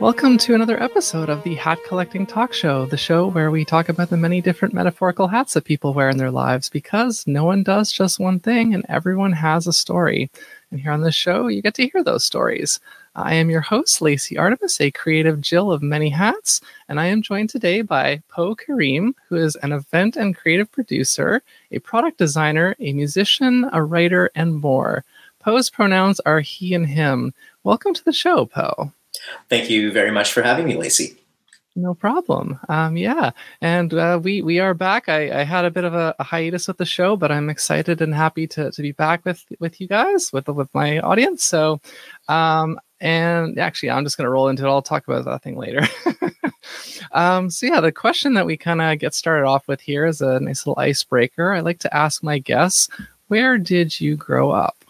Welcome to another episode of the Hat Collecting Talk Show, the show where we talk about the many different metaphorical hats that people wear in their lives because no one does just one thing and everyone has a story. And here on this show, you get to hear those stories. I am your host, Lacey Artemis, a creative Jill of many hats, and I am joined today by Poe Kareem, who is an event and creative producer, a product designer, a musician, a writer, and more. Poe's pronouns are he and him. Welcome to the show, Poe. Thank you very much for having me, Lacey. No problem. Um, yeah, and uh, we we are back. I, I had a bit of a, a, hiatus with the show, but I'm excited and happy to, to be back with with you guys with with my audience. So, um, and actually, I'm just to roll into it. I'll talk about that thing later. um, so yeah, the question that we kind of get started off with here is a nice little icebreaker. I like to ask my guests, where did you grow up?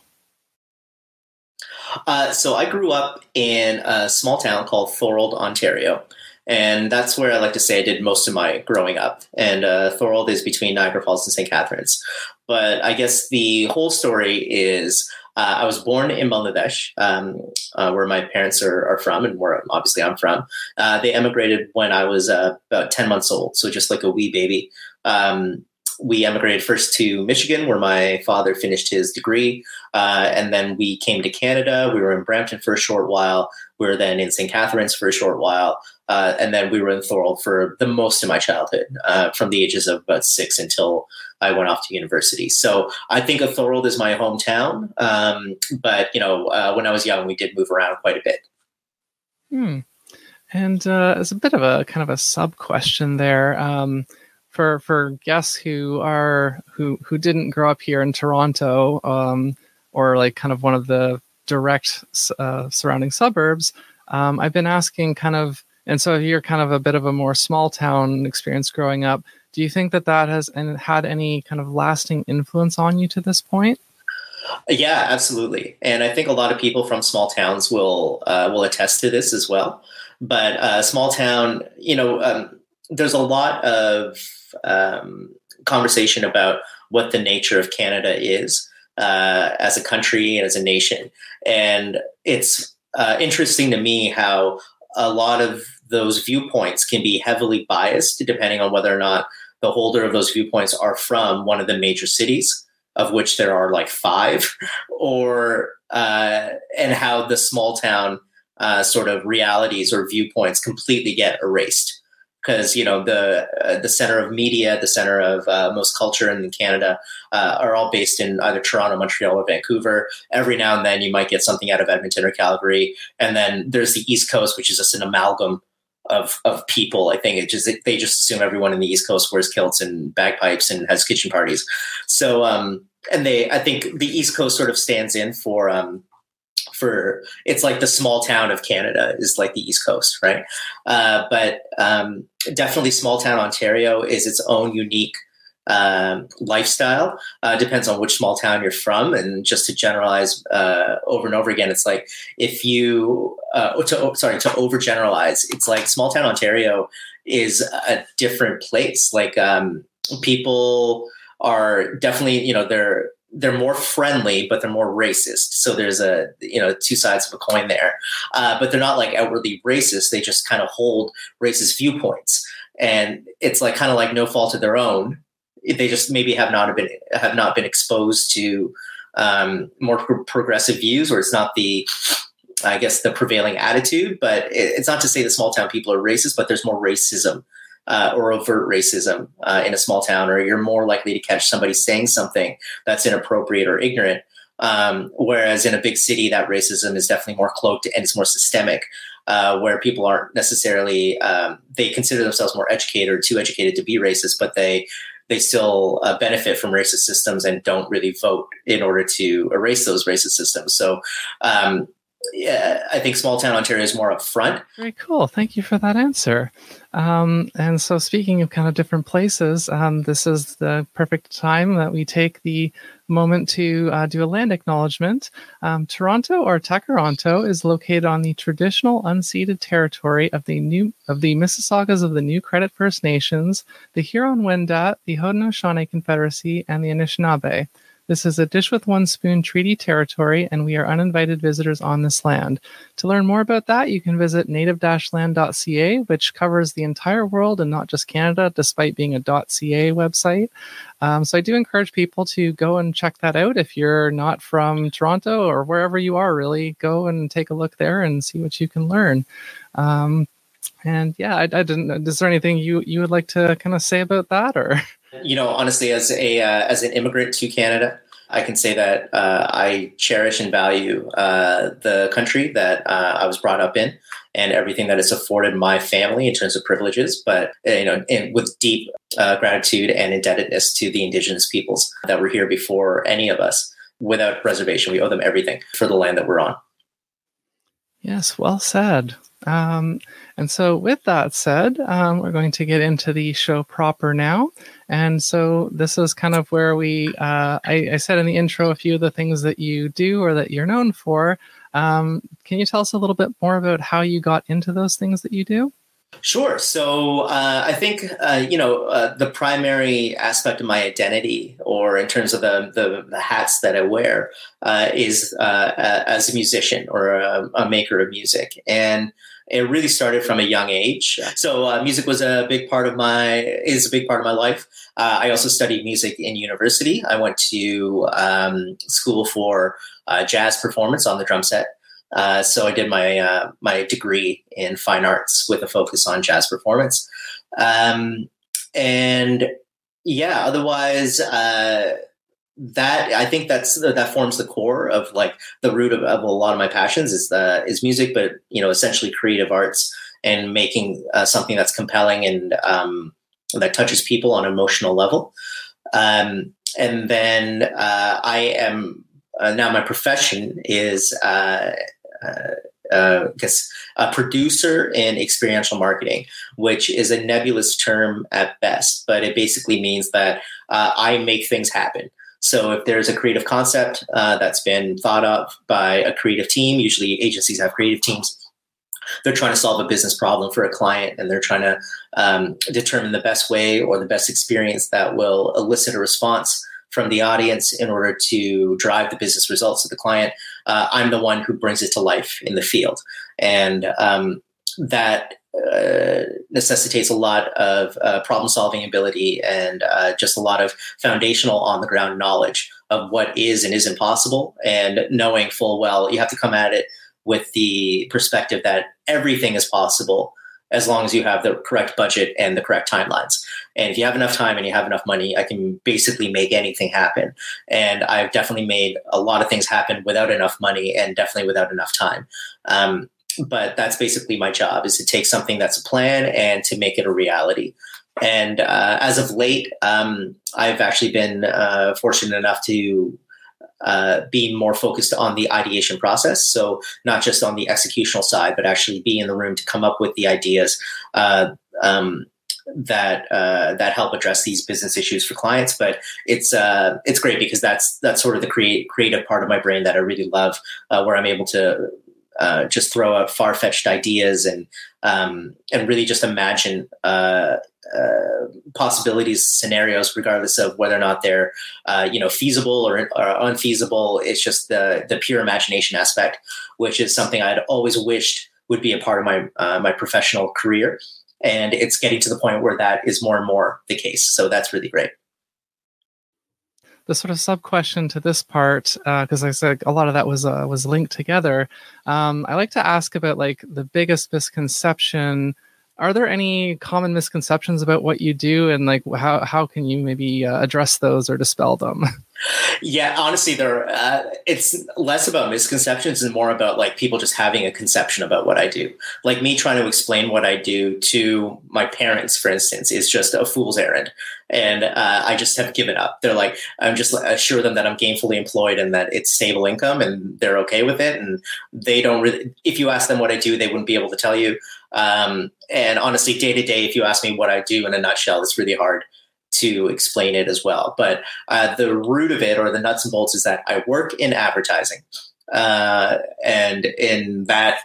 Uh, so I grew up in a small town called Thorold, Ontario. And that's where I like to say I did most of my growing up. And uh, Thorold is between Niagara Falls and St. Catharines. But I guess the whole story is uh, I was born in Bangladesh, um, uh, where my parents are, are, from, and where obviously I'm from. Uh, they emigrated when I was uh, about 10 months old, so just like a wee baby. Um, we emigrated first to Michigan, where my father finished his degree, uh, and then we came to Canada. We were in Brampton for a short while. We were then in St. Catharines for a short while, uh, and then we were in Thorold for the most of my childhood, uh, from the ages of about six until I went off to university. So I think of Thorold as my hometown, um, but you know, uh, when I was young, we did move around quite a bit. Hmm. And uh, as a bit of a kind of a sub question there. Um, for for guests who are who who didn't grow up here in Toronto um, or like kind of one of the direct uh, surrounding suburbs, um, I've been asking kind of, and so you're kind of a bit of a more small town experience growing up. Do you think that that has and had any kind of lasting influence on you to this point? Yeah, absolutely. And I think a lot of people from small towns will uh, will attest to this as well. But uh, small town, you know, um, there's a lot of um, conversation about what the nature of Canada is uh, as a country and as a nation. And it's uh, interesting to me how a lot of those viewpoints can be heavily biased depending on whether or not the holder of those viewpoints are from one of the major cities, of which there are like five, or uh, and how the small town uh, sort of realities or viewpoints completely get erased because you know the uh, the center of media, the center of uh, most culture in Canada uh, are all based in either Toronto, Montreal, or Vancouver. Every now and then, you might get something out of Edmonton or Calgary, and then there's the East Coast, which is just an amalgam of of people. I think it just they just assume everyone in the East Coast wears kilts and bagpipes and has kitchen parties. So, um, and they, I think the East Coast sort of stands in for. Um, for it's like the small town of Canada is like the East Coast, right? Uh, but um, definitely, small town Ontario is its own unique um, lifestyle. Uh, depends on which small town you're from, and just to generalize uh, over and over again, it's like if you uh, to sorry to overgeneralize, it's like small town Ontario is a different place. Like um, people are definitely you know they're they're more friendly, but they're more racist. So there's a you know two sides of a coin there. Uh, but they're not like outwardly racist. They just kind of hold racist viewpoints, and it's like kind of like no fault of their own. They just maybe have not been have not been exposed to um, more pro- progressive views, or it's not the I guess the prevailing attitude. But it, it's not to say the small town people are racist, but there's more racism uh, or overt racism uh, in a small town, or you're more likely to catch somebody saying something that's inappropriate or ignorant. Um, whereas in a big city, that racism is definitely more cloaked and it's more systemic, uh, where people aren't necessarily um, they consider themselves more educated or too educated to be racist, but they they still uh, benefit from racist systems and don't really vote in order to erase those racist systems. So um, yeah, I think small town Ontario is more upfront. Very cool. Thank you for that answer. Um, and so, speaking of kind of different places, um, this is the perfect time that we take the moment to uh, do a land acknowledgement. Um, Toronto or Tkaronto is located on the traditional unceded territory of the new of the Mississaugas of the New Credit First Nations, the Huron-Wendat, the Haudenosaunee Confederacy, and the Anishinaabe. This is a Dish with One Spoon treaty territory, and we are uninvited visitors on this land. To learn more about that, you can visit native land.ca, which covers the entire world and not just Canada, despite being a .ca website. Um, so I do encourage people to go and check that out. If you're not from Toronto or wherever you are, really go and take a look there and see what you can learn. Um, and yeah, I, I, didn't. Is there anything you you would like to kind of say about that, or? You know, honestly, as a uh, as an immigrant to Canada, I can say that uh, I cherish and value uh, the country that uh, I was brought up in and everything that it's afforded my family in terms of privileges, but uh, you know, with deep uh, gratitude and indebtedness to the Indigenous peoples that were here before any of us. Without reservation, we owe them everything for the land that we're on. Yes, well said. Um, and so, with that said, um, we're going to get into the show proper now. And so, this is kind of where we, uh, I, I, said in the intro a few of the things that you do or that you're known for. Um, can you tell us a little bit more about how you got into those things that you do? Sure. So uh, I think uh, you know uh, the primary aspect of my identity, or in terms of the the, the hats that I wear, uh, is uh, as a musician or a, a, maker of music, and it really started from a young age. So uh, music was a big part of my is a big part of my life. I also studied music in university. I went to um, school for jazz performance on the drum set. Uh, so I did my uh, my degree in fine arts with a focus on jazz performance, um, and yeah. Otherwise, uh, that I think that's that forms the core of like the root of, of, a lot of my passions is the is music, but you know, essentially creative arts and making uh, something that's compelling and um, that touches people on an emotional level. Um, and then uh, I am now my profession is uh, uh, I guess a producer in experiential marketing, which is a nebulous term at best, but it basically means that uh, I make things happen. So if there's a creative concept uh, that's been thought of by a creative team, usually agencies have creative teams. They're trying to solve a business problem for a client, and they're trying to um, determine the best way or the best experience that will elicit a response from the audience in order to drive the business results of the client. Uh, I'm the one who brings it to life in the field. And um, that uh, necessitates a lot of uh, problem solving ability and uh, just a lot of foundational on the ground knowledge of what is and isn't possible and knowing full well you have to come at it with the perspective that everything is possible as long as you have the correct budget and the correct timelines. And if you have enough time and you have enough money, I can basically make anything happen. And I've definitely made a lot of things happen without enough money and definitely without enough time. Um, but that's basically my job is to take something that's a plan and to make it a reality. And uh, as of late, um, I've actually been uh, fortunate enough to uh, be more focused on the ideation process. So not just on the executional side, but actually be in the room to come up with the ideas uh, um, that uh, that help address these business issues for clients. But it's uh, it's great because that's that's sort of the create, creative part of my brain that I really love, uh, where I'm able to uh, just throw out far fetched ideas and um, and really just imagine uh, uh, possibilities, scenarios, regardless of whether or not they're uh, you know feasible or, or, unfeasible. It's just the the pure imagination aspect, which is something I'd always wished would be a part of my uh, my professional career, and it's getting to the point where that is more and more the case. So that's really great the sort of sub question to this part, because uh, I said a lot of that was uh, was linked together. Um, I like to ask about like the biggest misconception. Are there any common misconceptions about what you do, and like how how can you maybe uh, address those or dispel them? Yeah, honestly, there uh, it's less about misconceptions and more about like people just having a conception about what I do. Like me trying to explain what I do to my parents, for instance, is just a fool's errand, and uh, I just have given up. They're like, I'm just assure them that I'm gainfully employed and that it's stable income, and they're okay with it. And they don't really. If you ask them what I do, they wouldn't be able to tell you. Um, and honestly, day to day, if you ask me what I do in a nutshell, it's really hard to explain it as well. But uh, the root of it, or the nuts and bolts, is that I work in advertising, uh, and in that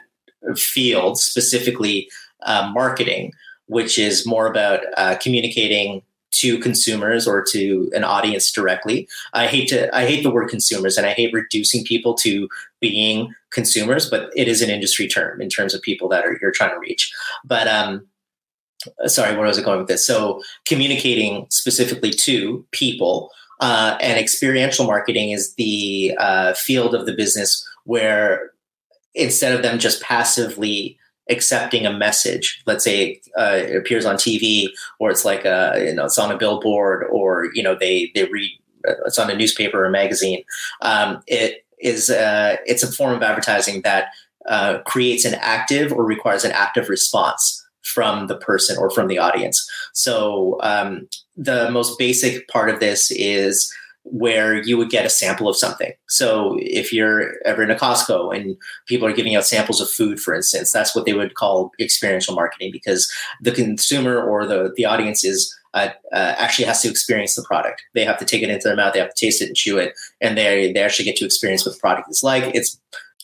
field, specifically uh, marketing, which is more about uh, communicating to consumers or to an audience directly. I hate to I hate the word consumers and I hate reducing people to being consumers, but it is an industry term in terms of people that are you're trying to reach. But um sorry, where was I going with this? So communicating specifically to people uh, and experiential marketing is the uh, field of the business where instead of them just passively accepting a message let's say uh, it appears on tv or it's like a you know it's on a billboard or you know they they read uh, it's on a newspaper or magazine um, it is uh, it's a form of advertising that uh, creates an active or requires an active response from the person or from the audience so um, the most basic part of this is where you would get a sample of something. So if you're ever in a Costco and people are giving out samples of food, for instance, that's what they would call experiential marketing because the consumer or the, the audience is uh, uh, actually has to experience the product. They have to take it into their mouth, they have to taste it and chew it, and they they actually get to experience what the product is like. It's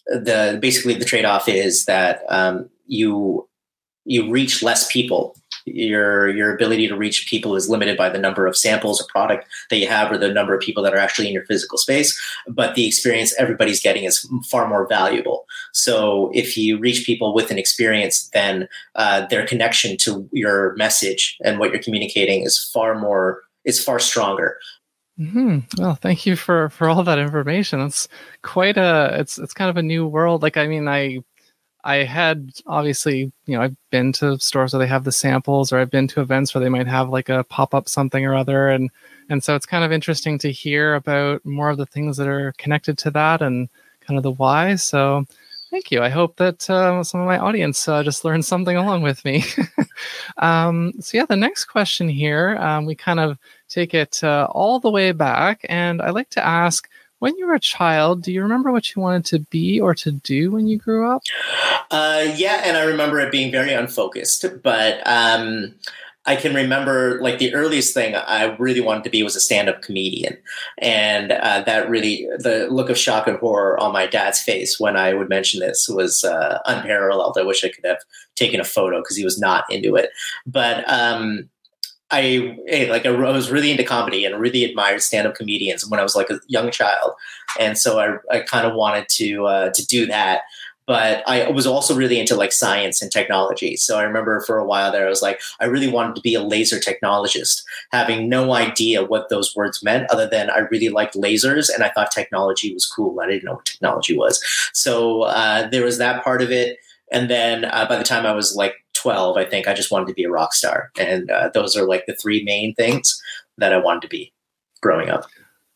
the basically the trade off is that um, you you reach less people your your ability to reach people is limited by the number of samples or product that you have or the number of people that are actually in your physical space but the experience everybody's getting is far more valuable so if you reach people with an experience then uh, their connection to your message and what you're communicating is far more is far stronger hmm Well, thank you for for all that information. It's quite a it's it's kind of a new world. Like, I mean, I I had obviously, you know, I've been to stores where they have the samples, or I've been to events where they might have like a pop up something or other, and and so it's kind of interesting to hear about more of the things that are connected to that and kind of the why. So, thank you. I hope that uh, some of my audience uh, just learned something along with me. um, so yeah, the next question here, um, we kind of take it uh, all the way back, and I like to ask when you were a child, do you remember what you wanted to be or to do when you grew up? Uh, yeah, and I remember it being very unfocused, but um, I can remember like the earliest thing I really wanted to be was a stand-up comedian, and uh, that really the look of shock and horror on my dad's face when I would mention this was uh, unparalleled. I wish I could have taken a photo because he was not into it, but. Um, I hey, like I was really into comedy and really admired stand-up comedians when I was like a young child, and so I, I kind of wanted to uh, to do that. But I was also really into like science and technology. So I remember for a while there, I was like, I really wanted to be a laser technologist, having no idea what those words meant, other than I really liked lasers and I thought technology was cool. I didn't know what technology was. So uh, there was that part of it. And then uh, by the time I was like 12, I think I just wanted to be a rock star. And uh, those are like the three main things that I wanted to be growing up.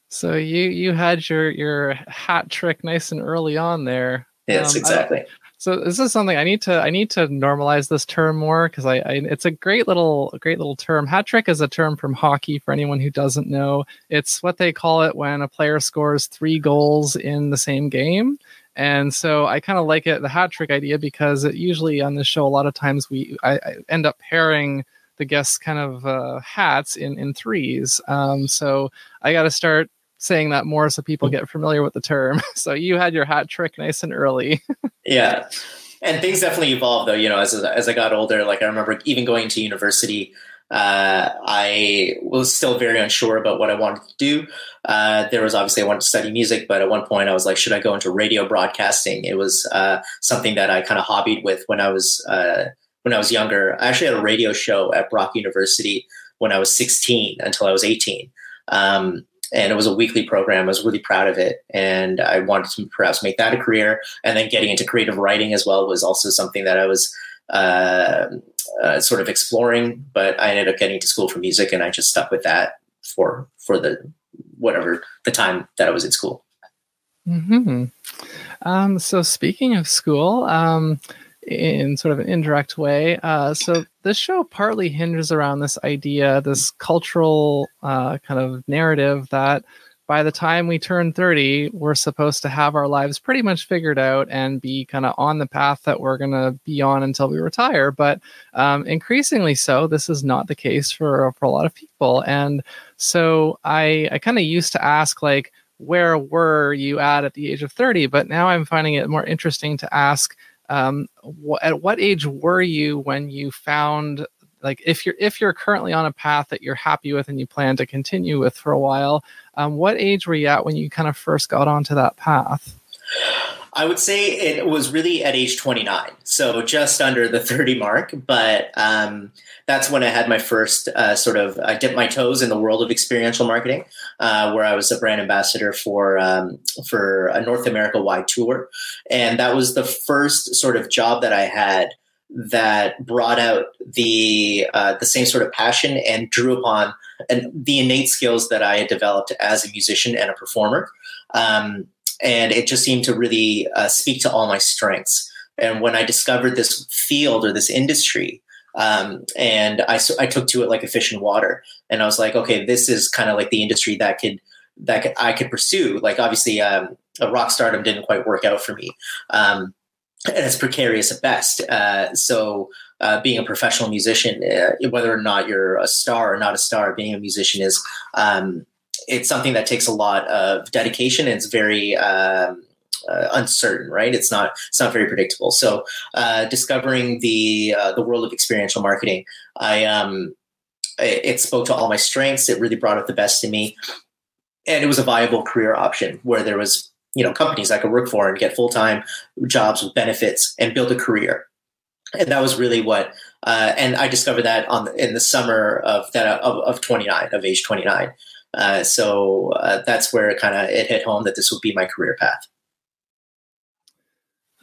So you you had your your hat trick nice and early on there. Yes, um, exactly. I, so this is something I need to I need to normalize this term more because I, I, it's a great little great little term. Hat trick is a term from hockey for anyone who doesn't know. It's what they call it when a player scores three goals in the same game. And so I kind of like it, the hat trick idea, because it usually on this show, a lot of times we I, I end up pairing the guests kind of uh, hats in in threes. Um, so I got to start saying that more so people get familiar with the term. so you had your hat trick nice and early. yeah. And things definitely evolved though, you know, as, as I got older, like I remember even going to university, uh, I was still very unsure about what I wanted to do. Uh, there was obviously I wanted to study music, but at one point I was like, should I go into radio broadcasting? It was uh, something that I kind of hobbied with when I was uh, when I was younger. I actually had a radio show at Brock University when I was 16 until I was 18. Um, and it was a weekly program. I was really proud of it, and I wanted to perhaps make that a career. And then getting into creative writing as well was also something that I was uh, uh, sort of exploring, but I ended up getting to school for music, and I just stuck with that for for the whatever the time that I was in school. Hmm. Um, so speaking of school, um, in sort of an indirect way, uh, so this show partly hinges around this idea, this cultural uh, kind of narrative that by the time we turn 30, we're supposed to have our lives pretty much figured out and be kind of on the path that we're going to be on until we retire. But um, increasingly so, this is not the case for, for a lot of people. And so I, I kind of used to ask, like, where were you at at the age of 30? But now I'm finding it more interesting to ask, um, wh- at what age were you when you found like if you're if you're currently on a path that you're happy with and you plan to continue with for a while um, what age were you at when you kind of first got onto that path I would say it was really at age 29, so just under the 30 mark. But um, that's when I had my first uh, sort of I dipped my toes in the world of experiential marketing, uh, where I was a brand ambassador for um, for a North America wide tour, and that was the first sort of job that I had that brought out the uh, the same sort of passion and drew upon and the innate skills that I had developed as a musician and a performer. Um, and it just seemed to really uh, speak to all my strengths. And when I discovered this field or this industry, um, and I, I took to it like a fish in water, and I was like, okay, this is kind of like the industry that could that could, I could pursue. Like obviously, um, a rock stardom didn't quite work out for me, um, and it's precarious at best. Uh, so. Uh, being a professional musician, uh, whether or not you're a star or not a star, being a musician is um, it's something that takes a lot of dedication and it's very um, uh, uncertain, right? It's not it's not very predictable. So uh, discovering the uh, the world of experiential marketing, I um, it spoke to all my strengths. It really brought out the best in me, and it was a viable career option where there was you know companies I could work for and get full time jobs with benefits and build a career. And that was really what, uh, and I discovered that on the, in the summer of that of, of 29 of age 29 uh, so uh, that's where kind of it hit home that this would be my career path.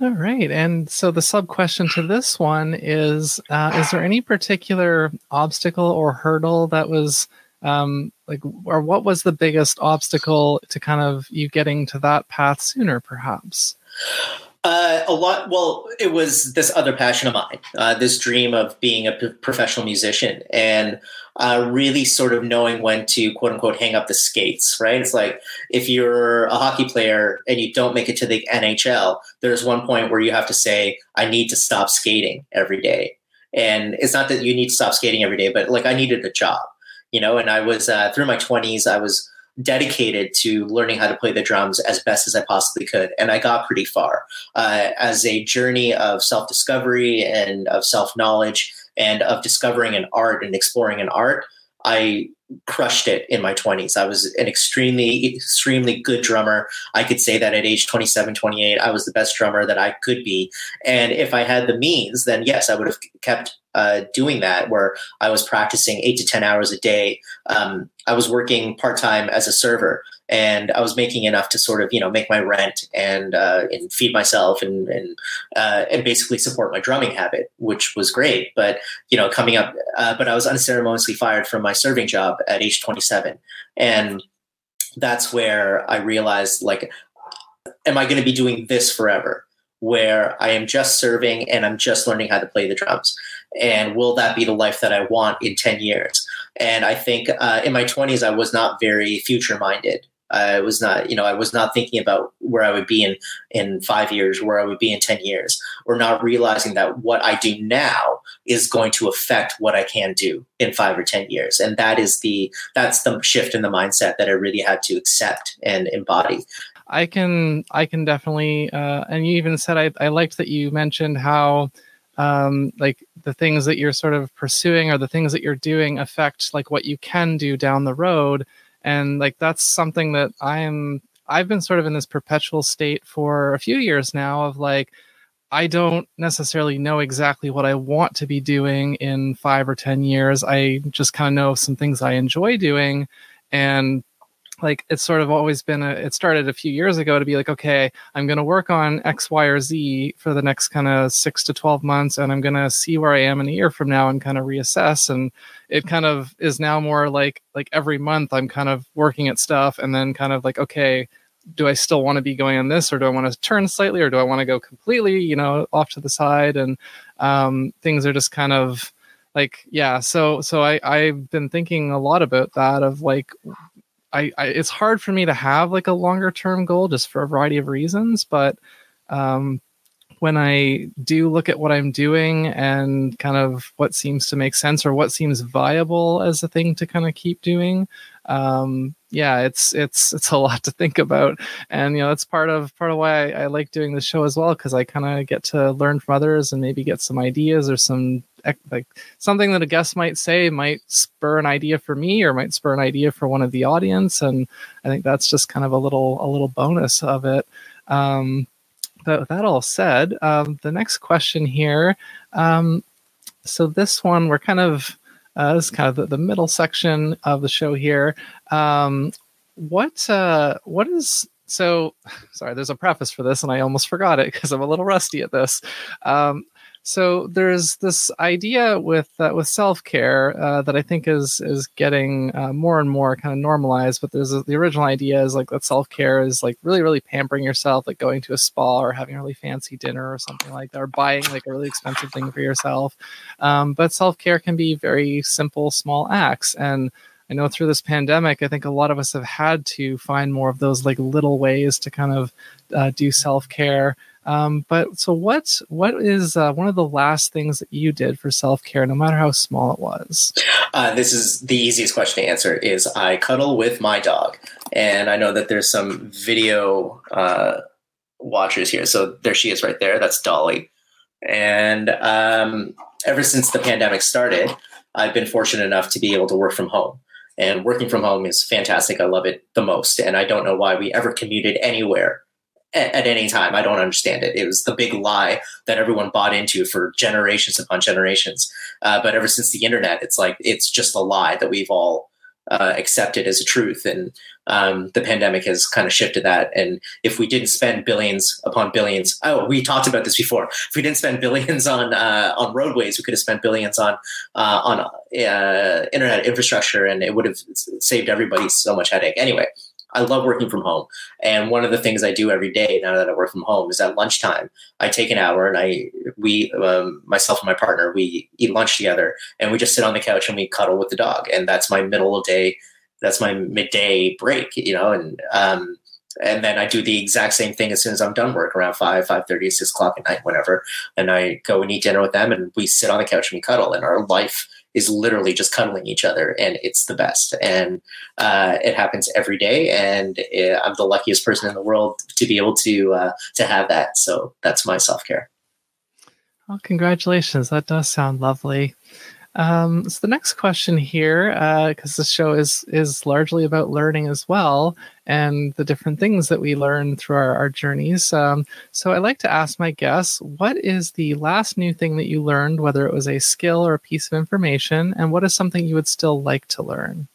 All right, and so the sub question to this one is: uh, Is there any particular obstacle or hurdle that was um, like, or what was the biggest obstacle to kind of you getting to that path sooner, perhaps? Uh, a lot. Well, it was this other passion of mine, uh, this dream of being a p- professional musician, and uh, really sort of knowing when to quote unquote hang up the skates. Right? It's like if you're a hockey player and you don't make it to the NHL, there's one point where you have to say, "I need to stop skating every day." And it's not that you need to stop skating every day, but like I needed a job, you know. And I was uh, through my 20s, I was dedicated to learning how to play the drums as best as I possibly could. And I got pretty far uh, as a journey of self discovery and of self knowledge and of discovering an art and exploring an art. I crushed it in my 20s. I was an extremely, extremely good drummer. I could say that at age 27, 28, I was the best drummer that I could be. And if I had the means, then yes, I would have kept uh, doing that where I was practicing eight to 10 hours a day. Um, I was working part time as a server and I was making enough to sort of, you know, make my rent and, uh, and feed myself and, and, uh, and basically support my drumming habit, which was great. But, you know, coming up, uh, but I was unceremoniously fired from my serving job at age 27. And that's where I realized, like, am I going to be doing this forever? Where I am just serving and I'm just learning how to play the drums and will that be the life that I want in 10 years? And I think uh, in my 20s, I was not very future minded. I was not, you know, I was not thinking about where I would be in in five years, where I would be in ten years, or not realizing that what I do now is going to affect what I can do in five or ten years, and that is the that's the shift in the mindset that I really had to accept and embody. I can I can definitely, uh, and you even said I, I liked that you mentioned how um, like the things that you're sort of pursuing or the things that you're doing affect like what you can do down the road. And like that's something that i am i've been sort of in this perpetual state for a few years now of like i don't necessarily know exactly what i want to be doing in five or ten years. I just kind of know some things i enjoy doing. And like it's sort of always been a it started a few years ago to be like okay i'm going to work on x y or z for the next kind of 6 to 12 months and i'm going to see where i am in a year from now and kind of reassess and it kind of is now more like like every month i'm kind of working at stuff and then kind of like okay do i still want to be going on this or do i want to turn slightly or do i want to go completely you know off to the side? And um, things are just kind of like yeah so so i i've been thinking a lot about that of like I, I, it's hard for me to have like a longer term goal just for a variety of reasons but um when I do look at what I'm doing and kind of what seems to make sense or what seems viable as a thing to kind of keep doing, um, yeah, it's it's it's a lot to think about, and you know that's part of part of why I, I like doing the show as well because I kind of get to learn from others and maybe get some ideas or some like something that a guest might say might spur an idea for me or might spur an idea for one of the audience, and I think that's just kind of a little a little bonus of it. Um, but with that all said, um, the next question here. Um, so this one, we're kind of uh, this is kind of the, the middle section of the show here. Um, what uh, what is so? Sorry, there's a preface for this, and I almost forgot it because I'm a little rusty at this. Um, so there's this idea with uh, with self care uh, that I think is is getting uh, more and more kind of normalized. But there's the original idea is like that self care is like really really pampering yourself, like going to a spa or having a really fancy dinner or something like that, or buying like a really expensive thing for yourself. Um, but self care can be very simple, small acts and. I know through this pandemic, I think a lot of us have had to find more of those like little ways to kind of uh, do self care. Um, but so what what is uh, one of the last things that you did for self care, no matter how small it was? Uh, this is the easiest question to answer. Is I cuddle with my dog, and I know that there's some video uh, watchers here. So there she is, right there. That's Dolly. And um, ever since the pandemic started, I've been fortunate enough to be able to work from home. And working from home is fantastic. I love it the most. And I don't know why we ever commuted anywhere at, at, any time. I don't understand it. It was the big lie that everyone bought into for generations upon generations. Uh, but ever since the internet, it's like it's just a lie that we've all uh, accepted as a truth. And um, the pandemic has kind of shifted that. And if we didn't spend billions upon billions, oh, we talked about this before. If we didn't spend billions on uh, on roadways, we could have spent billions on uh, on uh, internet infrastructure, and it would have saved everybody so much headache. Anyway, I love working from home. And one of the things I do every day now that I work from home is at lunchtime, I take an hour and I, we, um, myself and my partner, we eat lunch together and we just sit on the couch and we cuddle with the dog. And that's my middle of day, that's my midday break, you know, and, um, and then I do the exact same thing as soon as I'm done work around 5, 5 30, 6 o'clock at night, whenever. And I go and eat dinner with them and we sit on the couch and we cuddle and our life is literally just cuddling each other and it's the best. And uh, it happens every day and it, i'm the luckiest person in the world to be able to uh, to have that. So that's my self-care. Well congratulations. That does sound lovely um, so the next question here, because uh, this show is is largely about learning as well, and the different things that we learn through our, our journeys. Um, so I like to ask my guests, what is the last new thing that you learned, whether it was a skill or a piece of information, and what is something you would still like to learn?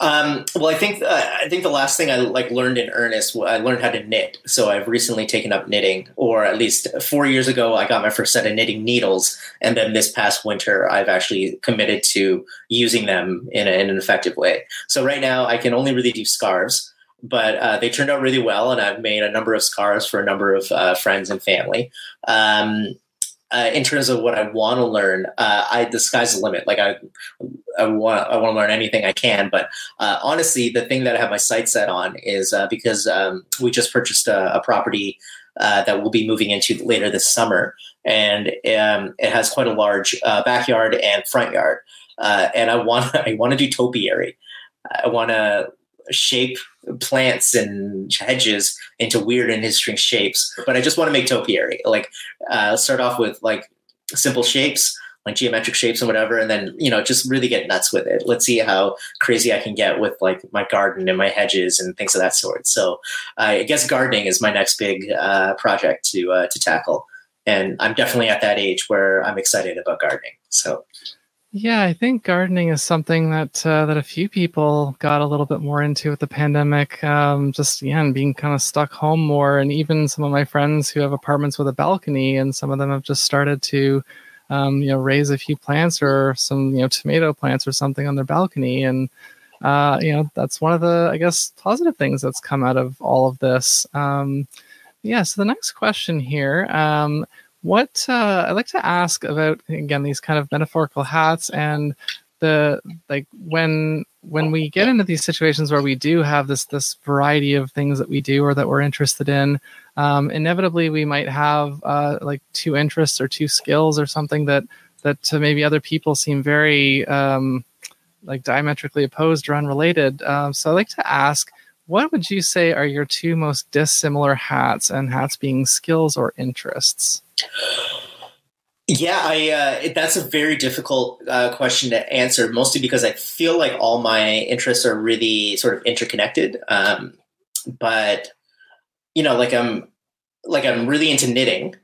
Um, well, I think uh, I think the last thing I like learned in earnest, I learned how to knit. So I've recently taken up knitting, or at least four years ago, I got my first set of knitting needles, and then this past winter, I've actually committed to using them in, a, in an effective way. So right now, I can only really do scarves, but uh, they turned out really well, and I've made a number of scarves for a number of uh, friends and family. Um, uh, in terms of what I want to learn, uh, I the sky's the limit. Like I, I want I want to learn anything I can. But uh, honestly, the thing that I have my sights set on is uh, because um, we just purchased a, a property uh, that we'll be moving into later this summer, and um, it has quite a large uh, backyard and front yard. and I want I want to do topiary. I want to shape plants and hedges into weird and interesting shapes. But I just want to make topiary. Like uh, start off with like simple shapes, like geometric shapes and whatever, and then you know just really get nuts with it. Let's see how crazy I can get with like my garden and my hedges and things of that sort. So I guess gardening is my next big uh, project to uh, to tackle. And I'm definitely at that age where I'm excited about gardening. So yeah, I think gardening is something that uh, that a few people got a little bit more into with the pandemic. Um, just again, being kind of stuck home more, and even some of my friends who have apartments with a balcony, and some of them have just started to, um, you know, raise a few plants or some you know tomato plants or something on their balcony, and uh, you know that's one of the I guess positive things that's come out of all of this. Um, yeah. So the next question here. Um, what uh, I like to ask about again these kind of metaphorical hats and the like when when we get into these situations where we do have this this variety of things that we do or that we're interested in, um, inevitably we might have uh, like two interests or two skills or something that that to maybe other people seem very um, like diametrically opposed or unrelated. Um, so I like to ask, what would you say are your two most dissimilar hats, and hats being skills or interests? Yeah, I uh, that's a very difficult uh, question to answer, mostly because I feel like all my interests are really sort of interconnected. Um, but you know, like I'm like I'm really into knitting,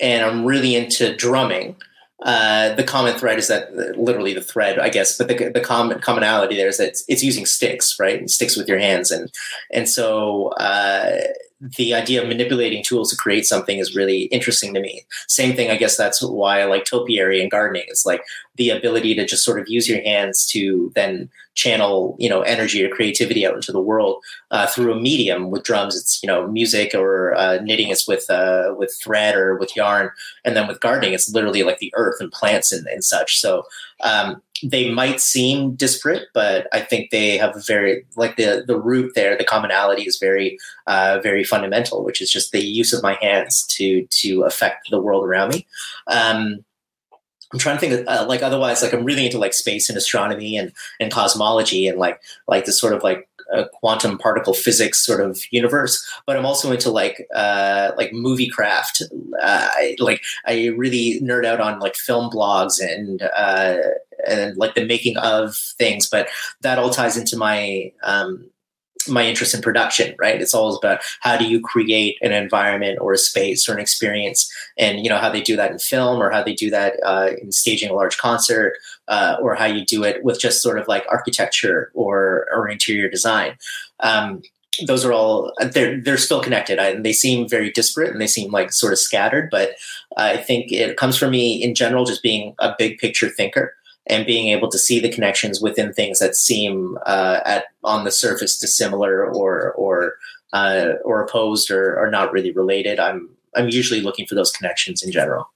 and I'm really into drumming. Uh, the common thread is that literally the thread, I guess, but the, the common commonality there is that it's, it's using sticks, right? And sticks with your hands, and and so uh, the idea of manipulating tools to create something is really interesting to me. Same thing, I guess that's why I like topiary and gardening. It's like the ability to just sort of use your hands to then channel, you know, energy or creativity out into the world uh, through a medium. With drums, it's you know music, or uh, knitting, it's with uh, with thread or with yarn, and then with gardening, it's literally like the earth and plants and, and such. So um, they might seem disparate, but I think they have a very like the the root there. The commonality is very uh, very fundamental, which is just the use of my hands to to affect the world around me. Um, I'm trying to think of, uh, like otherwise like I'm really into like space and astronomy and and cosmology and like like this sort of like a quantum particle physics sort of universe, but I'm also into like uh, like movie craft. Uh, I, like I really nerd out on like film blogs and uh, and like the making of things, but that all ties into my um, my interest in production right? It's all about how do you create an environment or a space or an experience and you know how they do that in film or how they do that uh, in staging a large concert uh, or how you do it with just sort of like architecture or or interior design. Um, those are all they're they're still connected. And they seem very disparate and they seem like sort of scattered but i think it comes from me in general just being a big picture thinker and being able to see the connections within things that seem uh, at on the surface dissimilar or or uh, or opposed or, or not really related. I'm I'm usually looking for those connections in general.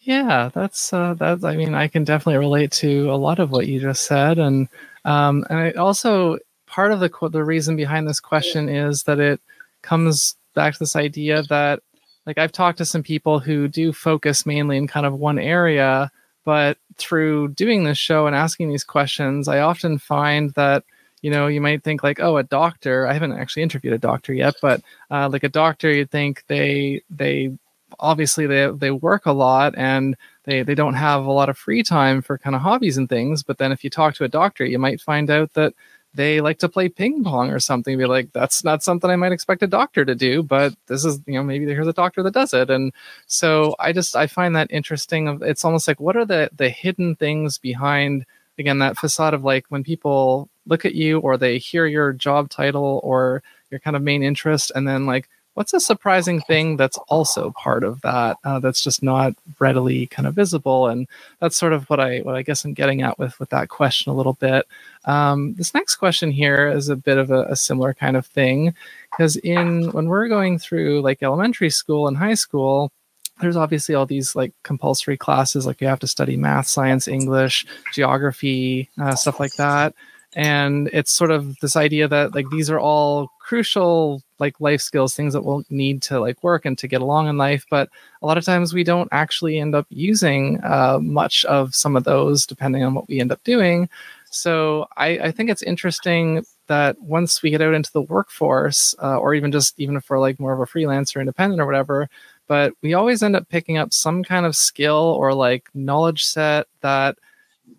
Yeah, that's uh, that's. I mean, I can definitely relate to a lot of what you just said, and um, and I also part of the the reason behind this question is that it comes back to this idea that like I've talked to some people who do focus mainly in kind of one area, but through doing this show and asking these questions, I often find that you know you might think like oh a doctor. I haven't actually interviewed a doctor yet but uh, like a doctor you'd think they they obviously they they work a lot and they they don't have a lot of free time for kind of hobbies and things but then if you talk to a doctor you might find out that they like to play ping pong or something be like that's not something i might expect a doctor to do but this is you know maybe there's a doctor that does it. And so i just i find that interesting of it's almost like what are the the hidden things behind again that facade of like when people look at you or they hear your job title or your kind of main interest and then like what's a surprising thing that's also part of that uh, that's just not readily kind of visible? And that's sort of what i what i guess i'm getting at with with that question a little bit. Um, this next question here is a bit of a, a similar kind of thing because in when we're going through like elementary school and high school there's obviously all these like compulsory classes like you have to study math science english geography uh, stuff like that and it's sort of this idea that like these are all crucial like life skills things that we'll need to like work and to get along in life. But a lot of times we don't actually end up using uh, much of some of those depending on what we end up doing. So I, I think it's interesting that once we get out into the workforce uh, or even just even if we're like more of a freelancer independent or whatever but we always end up picking up some kind of skill or like knowledge set that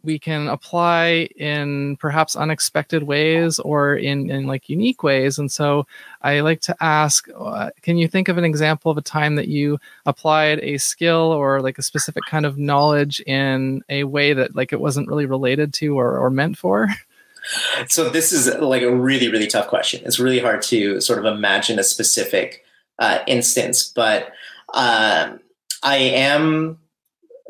we can apply in perhaps unexpected ways or in, in like unique ways. And so I like to ask, uh, can you think of an example of a time that you applied a skill or like a specific kind of knowledge in a way that like it wasn't really related to or, or meant for? So this is like a really, really tough question. It's really hard to sort of imagine a specific uh, instance, but um, I am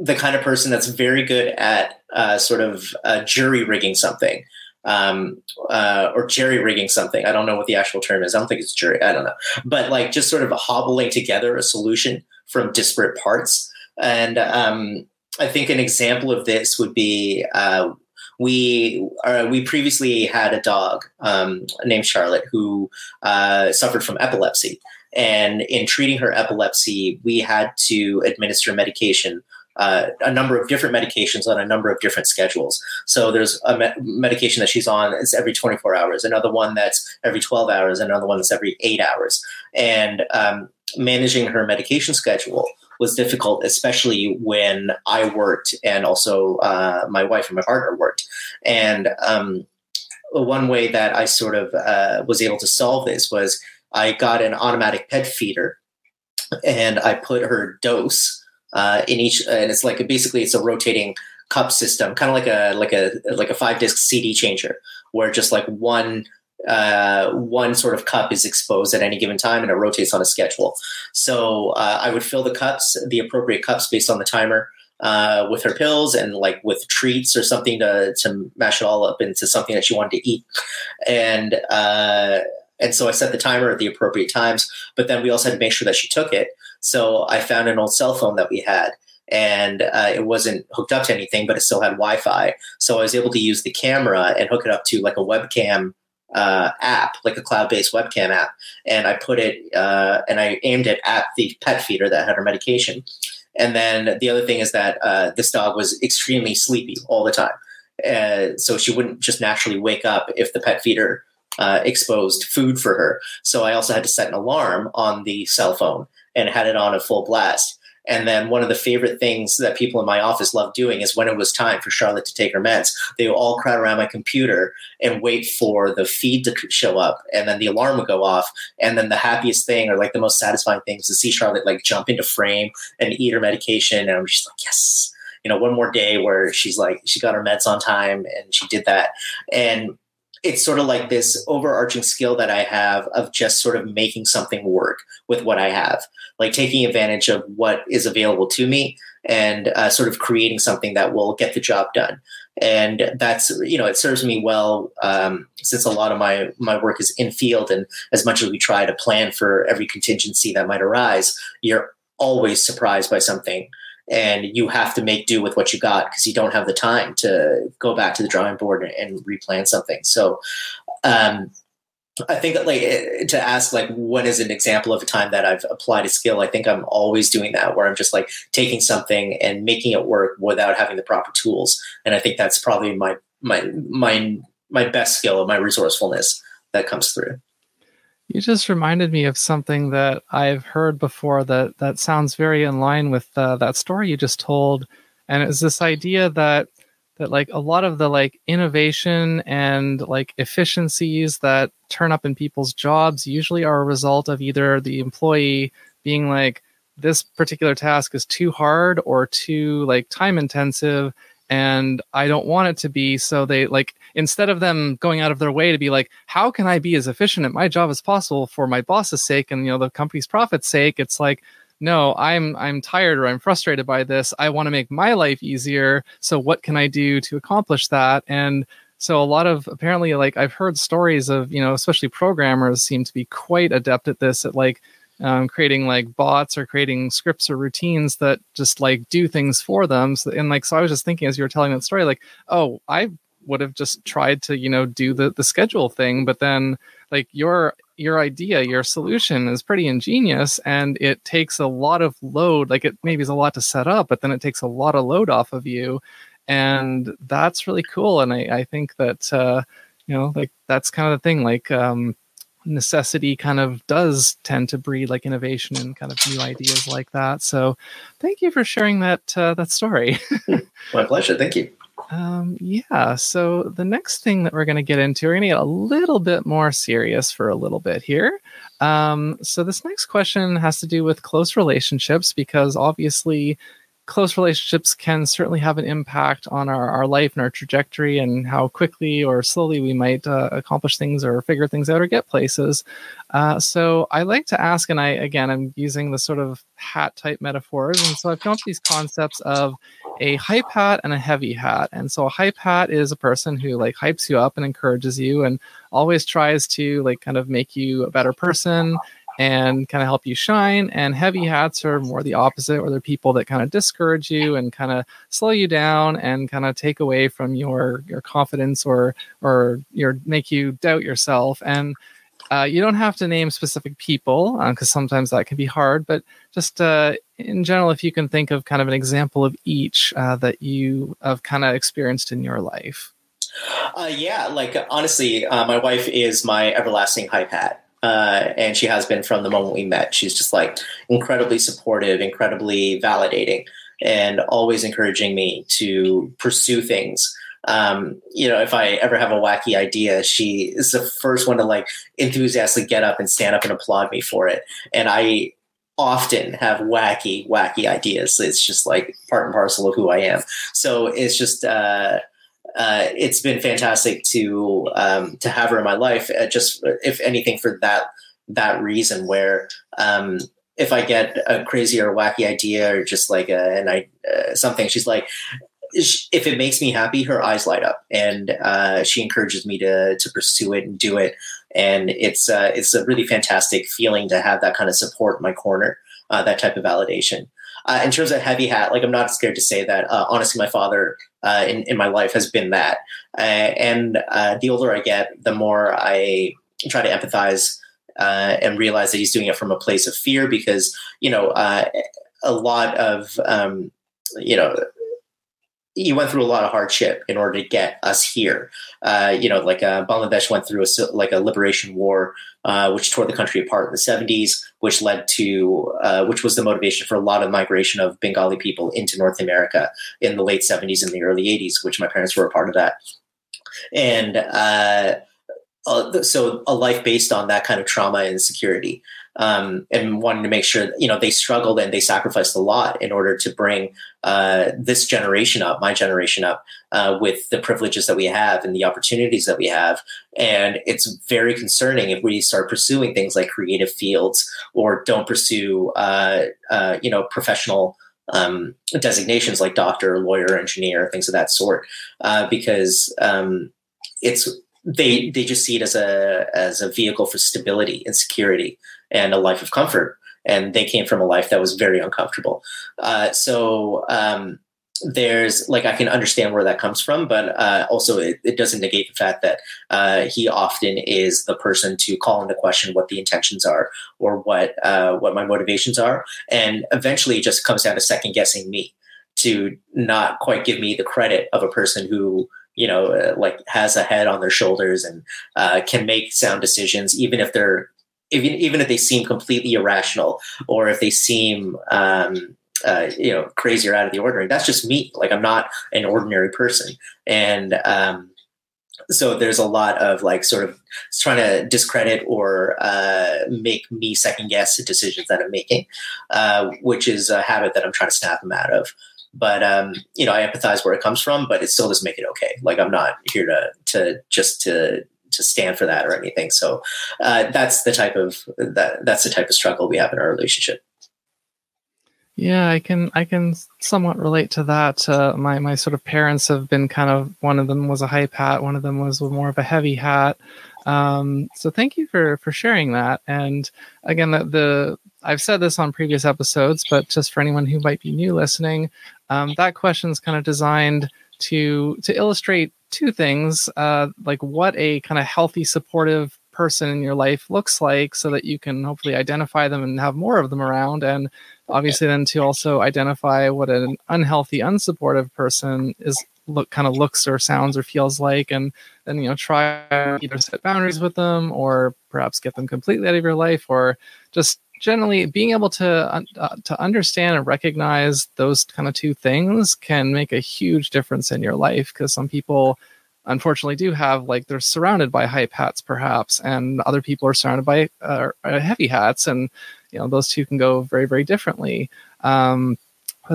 the kind of person that's very good at uh, sort of uh, jury rigging something um, uh, or jerry rigging something. I don't know what the actual term is. I don't think it's jury. I don't know. But like just sort of hobbling together a solution from disparate parts. And um, I think an example of this would be uh, we uh, we previously had a dog um, named Charlotte who uh, suffered from epilepsy, and in treating her epilepsy, we had to administer medication uh, a number of different medications on a number of different schedules. So there's a me- medication that she's on is every 24 hours, another one that's every 12 hours, another one that's every eight hours. And um, managing her medication schedule was difficult, especially when I worked and also uh, my wife and my partner worked. And um, one way that I sort of uh, was able to solve this was I got an automatic pet feeder and I put her dose uh, in each, and it's like basically it's a rotating cup system, kind of like a like a like a five disc CD changer, where just like one uh, one sort of cup is exposed at any given time and it rotates on a schedule. So uh, I would fill the cups, the appropriate cups based on the timer. Uh, with her pills and like with treats or something to to mash it all up into something that she wanted to eat, and uh, and so I set the timer at the appropriate times. But then we also had to make sure that she took it. So I found an old cell phone that we had, and uh, it wasn't hooked up to anything, but it still had Wi-Fi. So I was able to use the camera and hook it up to like a webcam uh, app, like a cloud-based webcam app, and I put it uh, and I aimed it at the pet feeder that had her medication. And then the other thing is that uh, this dog was extremely sleepy all the time, uh, so she wouldn't just naturally wake up if the pet feeder uh, exposed food for her. So I also had to set an alarm on the cell phone and had it on a full blast. And then one of the favorite things that people in my office loved doing is when it was time for Charlotte to take her meds, they would all crowd around my computer and wait for the feed to show up. And then the alarm would go off. And then the happiest thing or like the most satisfying thing is to see Charlotte like jump into frame and eat her medication. And I'm just like, yes, you know, one more day where she's like, she got her meds on time and she did that. And it's sort of like this overarching skill that I have of just sort of making something work with what I have, like taking advantage of what is available to me and uh, sort of creating something that will get the job done. And that's you know it serves me well um, since a lot of my my work is in field, and as much as we try to plan for every contingency that might arise, you're always surprised by something and you have to make do with what you got because you don't have the time to go back to the drawing board and, and replan something. So, um, I think that like eh, to ask like what is an example of a time that I've applied a skill, I think I'm always doing that where I'm just like taking something and making it work without having the proper tools. And I think that's probably my my my my best skill, of my resourcefulness that comes through. You just reminded me of something that I've heard before that that sounds very in line with uh, that story you just told, and it's this idea that that like a lot of the like innovation and like efficiencies that turn up in people's jobs usually are a result of either the employee being like this particular task is too hard or too like time intensive and I don't want it to be. So they like instead of them going out of their way to be like, how can I be as efficient at my job as possible for my boss's sake and you know the company's profit's sake? It's like, no, I'm I'm tired or I'm frustrated by this. I want to make my life easier. So what can I do to accomplish that? And so a lot of apparently like I've heard stories of, you know, especially programmers seem to be quite adept at this at like um, creating like bots or creating scripts or routines that just like do things for them. So, and like, so I was just thinking as you were telling that story, like, oh, I would have just tried to, you know, do the the schedule thing, but then like your your idea, your solution is pretty ingenious, and it takes a lot of load. Like it maybe is a lot to set up, but then it takes a lot of load off of you, and that's really cool. And I, I think that uh, you know, like that's kind of the thing. Like um, necessity kind of does tend to breed like innovation and kind of new ideas like that. So, thank you for sharing that uh, that story. My pleasure. Thank you. Um, yeah. So the next thing that we're going to get into, we're going to get a little bit more serious for a little bit here. Um, so this next question has to do with close relationships because obviously close relationships can certainly have an impact on our, our life and our trajectory and how quickly or slowly we might uh, accomplish things or figure things out or get places. Uh, so I like to ask, and I again I'm using the sort of hat type metaphors, and so I've come up with these concepts of a hype hat and a heavy hat. And so a hype hat is a person who like hypes you up and encourages you and always tries to like kind of make you a better person and kind of help you shine. And heavy hats are more the opposite, or they're people that kind of discourage you and kind of slow you down and kind of take away from your your confidence or or your make you doubt yourself. And uh, you don't have to name specific people because uh, sometimes that can be hard, but just uh, in general, if you can think of kind of an example of each uh, that you have kind of experienced in your life. Uh, yeah, like honestly, my wife is my everlasting hype hat. And she has been from the moment we met. She's just like incredibly supportive, incredibly validating, and always encouraging me to pursue things um, you know, if I ever have a wacky idea, she is the first one to like enthusiastically get up and stand up and applaud me for it. And I often have wacky, wacky ideas. It's just like part and parcel of who I am. So it's just, uh, uh, it's been fantastic to um, to have her in my life. Uh, just if anything, for that that reason, where um, if I get a crazy or wacky idea or just like a, and I uh, something, she's like, if it makes me happy, her eyes light up, and uh, she encourages me to to pursue it and do it. And it's uh, it's a really fantastic feeling to have that kind of support in my corner, uh, that type of validation. Uh, in terms of heavy hat, like I'm not scared to say that. Uh, honestly, my father uh, in in my life has been that, and the older I get, the more I try to empathize and realize that he's doing it from a place of fear because you know a lot of um, you know you went through a lot of hardship in order to get us here. Uh, you know, like uh, Bangladesh went through a like a liberation war, uh, which tore the country apart in the '70s, which led to uh, which was the motivation for a lot of migration of Bengali people into North America in the late '70s and the early '80s, which my parents were a part of that. And uh, uh, so, a life based on that kind of trauma and security um, and wanting to make sure you know they struggled and they sacrificed a lot in order to bring uh, this generation up, my generation up, uh, with the privileges that we have and the opportunities that we have. And it's very concerning if we start pursuing things like creative fields or don't pursue, uh, uh you know, professional. Um, designations like doctor, lawyer, engineer, things of that sort, uh, because um, it's they they just see it as a as a vehicle for stability and security and a life of comfort. And they came from a life that was very uncomfortable. Uh, so um, there's like I can understand where that comes from, but uh, also it, it, doesn't negate the fact that uh, he often is the person to call into question what the intentions are or what uh, what my motivations are, and eventually it just comes down to second guessing me to not quite give me the credit of a person who you know uh, like has a head on their shoulders and uh, can make sound decisions even if they're even even if they seem completely irrational or if they seem um, uh, you know crazy or out of the ordinary that's just me. Like i'm not an ordinary person. And um, so there's a lot of like sort of trying to discredit or uh, make me second guess the decisions that i'm making uh, which is a habit that i'm trying to snap them out of. But um, you know i empathize where it comes from but it still doesn't make it okay. Like i'm not here to to just to to stand for that or anything. So uh, that's the type of that that's the type of struggle we have in our relationship. Yeah, I can I can somewhat relate to that. Uh, my my sort of parents have been kind of one of them was a hype hat, one of them was more of a heavy hat. Um, so thank you for for sharing that. And again, the, the I've said this on previous episodes, but just for anyone who might be new listening, um, that question is kind of designed to to illustrate two things uh, like what a kind of healthy supportive person in your life looks like so that you can hopefully identify them and have more of them around and obviously then to also identify what an unhealthy unsupportive person is look kind of looks or sounds or feels like and then you know try either set boundaries with them or perhaps get them completely out of your life or just generally being able to uh, to understand and recognize those kind of two things can make a huge difference in your life because some people unfortunately do have like they're surrounded by hype hats perhaps and other people are surrounded by uh, heavy hats and you know those two can go very very differently. Um,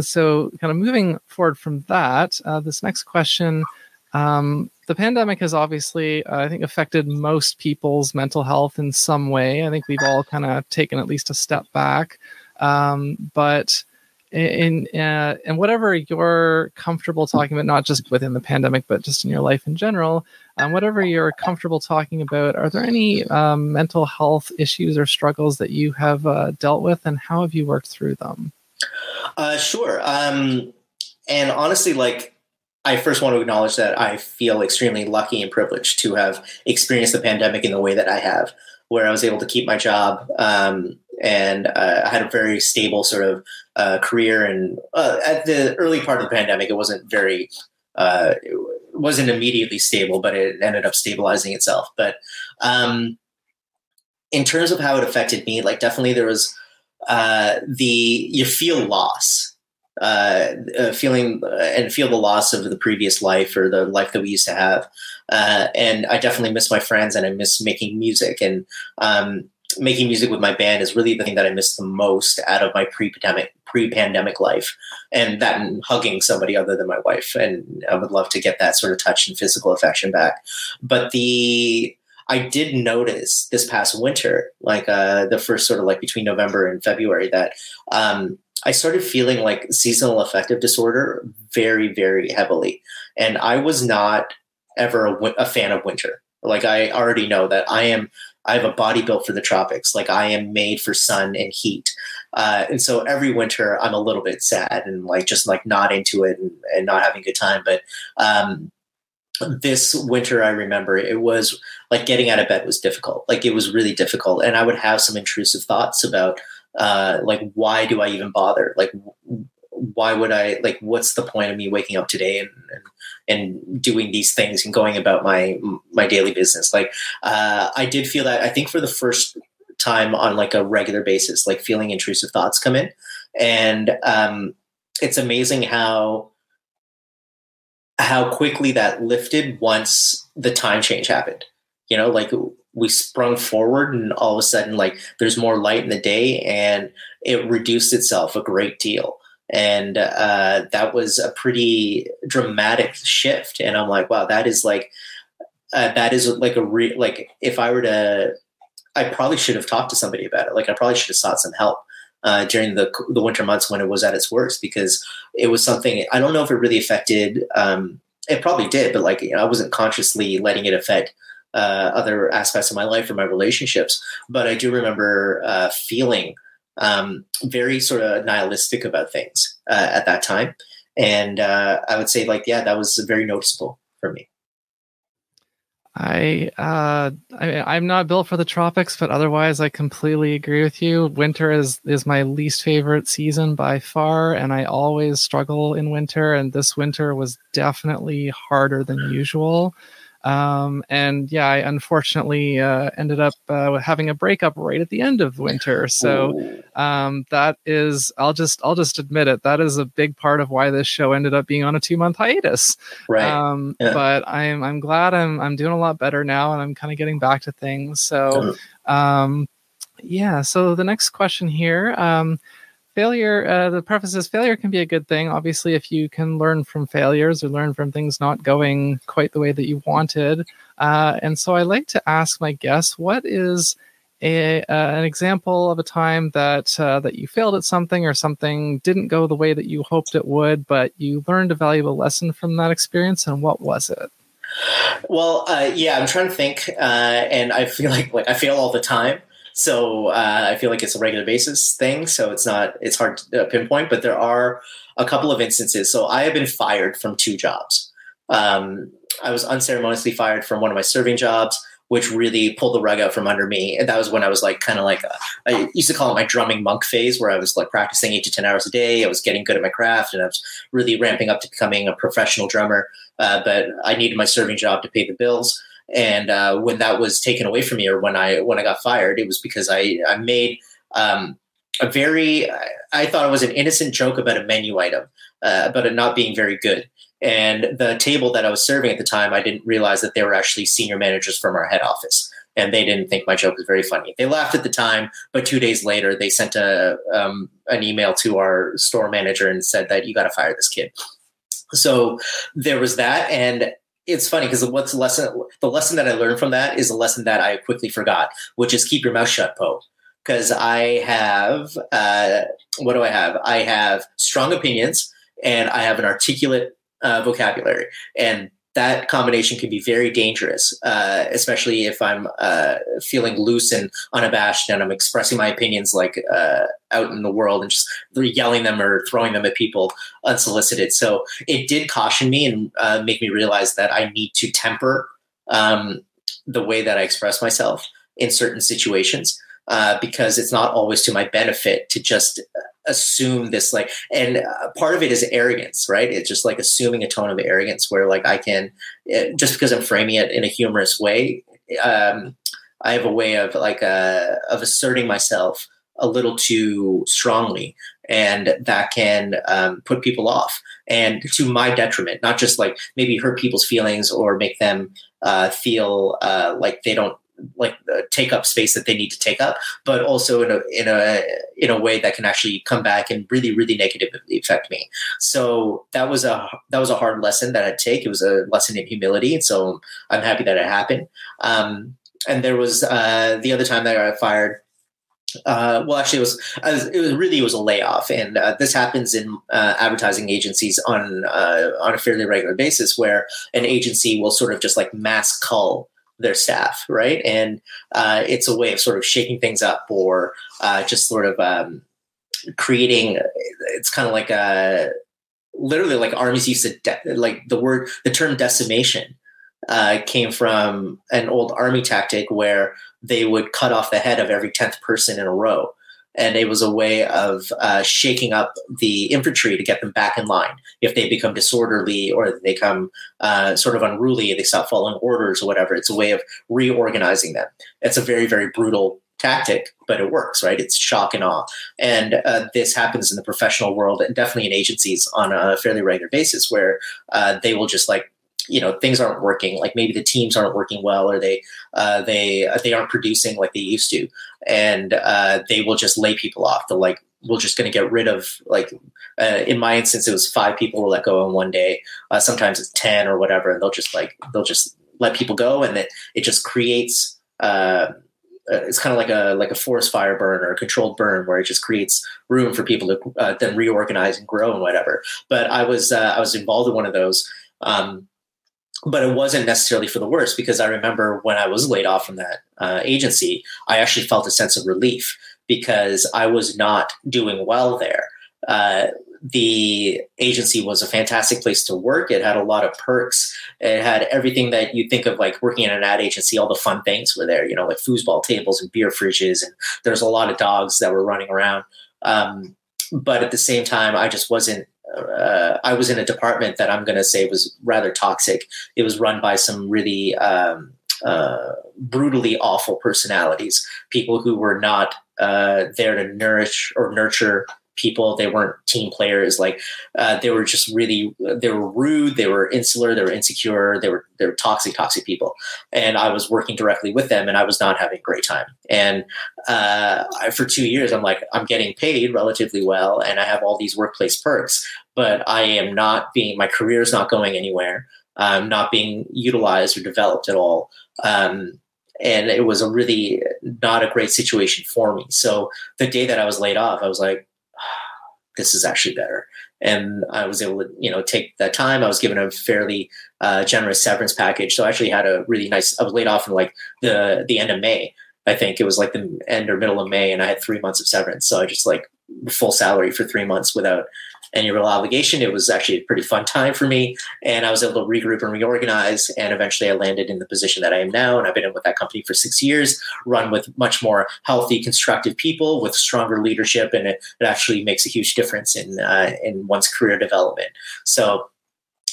so kind of moving forward from that uh, this next question um, the pandemic has obviously, uh, I think, affected most people's mental health in some way. I think we've all kind of taken at least a step back. Um, but in uh, and whatever you're comfortable talking about, not just within the pandemic, but just in your life in general, um, whatever you're comfortable talking about, are there any um, mental health issues or struggles that you have uh, dealt with, and how have you worked through them? Uh, sure. Um, and honestly, like I first want to acknowledge that I feel extremely lucky and privileged to have experienced the pandemic in the way that I have, where I was able to keep my job um, and uh, I had a very stable sort of uh, career. And uh, at the early part of the pandemic, it wasn't very, uh, it wasn't immediately stable, but it ended up stabilizing itself. But um, in terms of how it affected me, like definitely there was uh, the you feel loss uh, uh, feeling uh, and feel the loss of the previous life or the life that we used to have. Uh, and I definitely miss my friends and I miss making music. And um, making music with my band is really the thing that I miss the most out of my pre-pandemic pre-pandemic life. And that and hugging somebody other than my wife. And I would love to get that sort of touch and physical affection back. But the I did notice this past winter, like uh, the first sort of like between November and February, that um, I started feeling like seasonal affective disorder very, very heavily. And I was not ever a, a fan of winter. Like I already know that I am I have a body built for the tropics. Like I am made for sun and heat. Uh, and so every winter I'm a little bit sad and like just like not into it and, and not having a good time. But um, this winter, I remember it was like getting out of bed was difficult. Like it was really difficult. And I would have some intrusive thoughts about uh, like why do I even bother? Like why would I like what's the point of me waking up today and, and and doing these things and going about my my daily business? Like uh, i did feel that i think for the first time on like a regular basis like feeling intrusive thoughts come in. And um, it's amazing how how quickly that lifted once the time change happened. You know like we sprung forward and all of a sudden like there's more light in the day and it reduced itself a great deal. And uh, that was a pretty dramatic shift. And i'm like wow that is like uh, that is like a re- like if i were to i probably should have talked to somebody about it. Like i probably should have sought some help uh, during the the winter months when it was at its worst because it was something i don't know if it really affected um, it probably did but like you know, i wasn't consciously letting it affect uh, other aspects of my life or my relationships. But I do remember uh, feeling um, very sort of nihilistic about things uh, at that time. And uh, I would say, like, yeah, that was very noticeable for me. I, uh, I I'm not built for the tropics, but otherwise, I completely agree with you. Winter is is my least favorite season by far, and I always struggle in winter. And this winter was definitely harder than usual. Um, and yeah, I unfortunately uh, ended up uh, having a breakup right at the end of winter. So um, that is, I'll just, I'll just admit it. That is a big part of why this show ended up being on a two month hiatus. Right. Um, yeah. But I'm, I'm glad I'm, I'm doing a lot better now, and I'm kind of getting back to things. So, um, yeah. So the next question here. Failure uh, the preface is failure can be a good thing. Obviously if you can learn from failures or learn from things not going quite the way that you wanted. Uh, and so i like to ask my guests what is a, uh, an example of a time that uh, that you failed at something or something didn't go the way that you hoped it would but you learned a valuable lesson from that experience and what was it? Well uh, yeah i'm trying to think uh, and i feel like like i fail all the time so uh, I feel like it's a regular basis thing. So it's not it's hard to pinpoint, but there are a couple of instances. So I have been fired from two jobs. Um, I was unceremoniously fired from one of my serving jobs, which really pulled the rug out from under me. And that was when I was like kind of like a, I used to call it my drumming monk phase, where I was like practicing eight to ten hours a day. I was getting good at my craft, and I was really ramping up to becoming a professional drummer. Uh, but I needed my serving job to pay the bills. And uh, when that was taken away from me, or when I when I got fired, it was because I I made um, a very I thought it was an innocent joke about a menu item, uh, about it not being very good. And the table that I was serving at the time, I didn't realize that they were actually senior managers from our head office and they didn't think my joke was very funny. They laughed at the time, but two days later, they sent a um, an email to our store manager and said that you got to fire this kid. So there was that, and it's funny because what's the lesson the lesson that I learned from that is a lesson that I quickly forgot, which is keep your mouth shut, Poe. because I have uh, what do I have? I have strong opinions and I have an articulate uh, vocabulary, and that combination can be very dangerous, uh, especially if I'm uh, feeling loose and unabashed and I'm expressing my opinions like uh, out in the world and just yelling them or throwing them at people unsolicited. So it did caution me and uh, make me realize that I need to temper um, the way that I express myself in certain situations uh, because it's not always to my benefit to just assume this like and uh, part of it is arrogance right? It's just like assuming a tone of arrogance where like i can uh, just because i'm framing it in a humorous way um, i have a way of like uh, of asserting myself a little too strongly and that can um, put people off. And to my detriment not just like maybe hurt people's feelings or make them uh, feel uh, like they don't like uh, take up space that they need to take up, but also in a in a in a way that can actually come back and really really negatively affect me. So that was a that was a hard lesson that I'd take. It was a lesson in humility, and so I'm happy that it happened. Um, and there was uh, the other time that I got fired. Uh, well, actually, it was it was really it was a layoff, and uh, this happens in uh, advertising agencies on uh, on a fairly regular basis, where an agency will sort of just like mass cull their staff, right? And uh, it's a way of sort of shaking things up or uh, just sort of um, creating. It's kind of like a literally like armies used to de- like the word the term decimation uh, came from an old army tactic where they would cut off the head of every tenth person in a row and it was a way of uh, shaking up the infantry to get them back in line. If they become disorderly or they become uh, sort of unruly, they stop following orders or whatever. It's a way of reorganizing them. It's a very very brutal tactic, but it works, right? It's shock and awe, and uh, this happens in the professional world and definitely in agencies on a fairly regular basis, where uh, they will just like you know things aren't working like maybe the teams aren't working well or they uh, they uh, they aren't producing like they used to. And uh, they will just lay people off. They're like we're just going to get rid of like uh, in my instance it was five people were let go in one day. Uh, sometimes it's 10 or whatever and they'll just like they'll just let people go and it, it just creates uh, it's kind of like a like a forest fire burn or a controlled burn where it just creates room for people to uh, then reorganize and grow and whatever. But I was uh, I was involved in one of those, um, but it wasn't necessarily for the worse because I remember when I was laid off from that uh, agency, I actually felt a sense of relief because I was not doing well there. Uh, the agency was a fantastic place to work. It had a lot of perks. It had everything that you think of like working in an ad agency. All the fun things were there, you know, like foosball tables and beer fridges, and there's a lot of dogs that were running around. Um, but at the same time, I just wasn't uh, I was in a department that I'm going to say was rather toxic. It was run by some really um, uh, brutally awful personalities, people who were not uh, there to nourish or nurture people. They weren't team players. Like uh, they were just really they were rude. They were insular. They were insecure. They were they were toxic, toxic people. And I was working directly with them, and I was not having a great time. And uh, I, for two years, I'm like I'm getting paid relatively well, and I have all these workplace perks, but I am not being my career is not going anywhere. I'm not being utilized or developed at all. Um, and it was a really not a great situation for me. So the day that I was laid off, I was like, this is actually better. And I was able to, you know, take that time. I was given a fairly uh, generous severance package, so I actually had a really nice. I was laid off in like the the end of May. I think it was like the end or middle of May, and I had three months of severance. So I just like full salary for three months without any real obligation. It was actually a pretty fun time for me, and I was able to regroup and reorganize. And eventually, I landed in the position that I am now, and I've been in with that company for six years. Run with much more healthy, constructive people with stronger leadership, and it, it actually makes a huge difference in uh, in one's career development. So.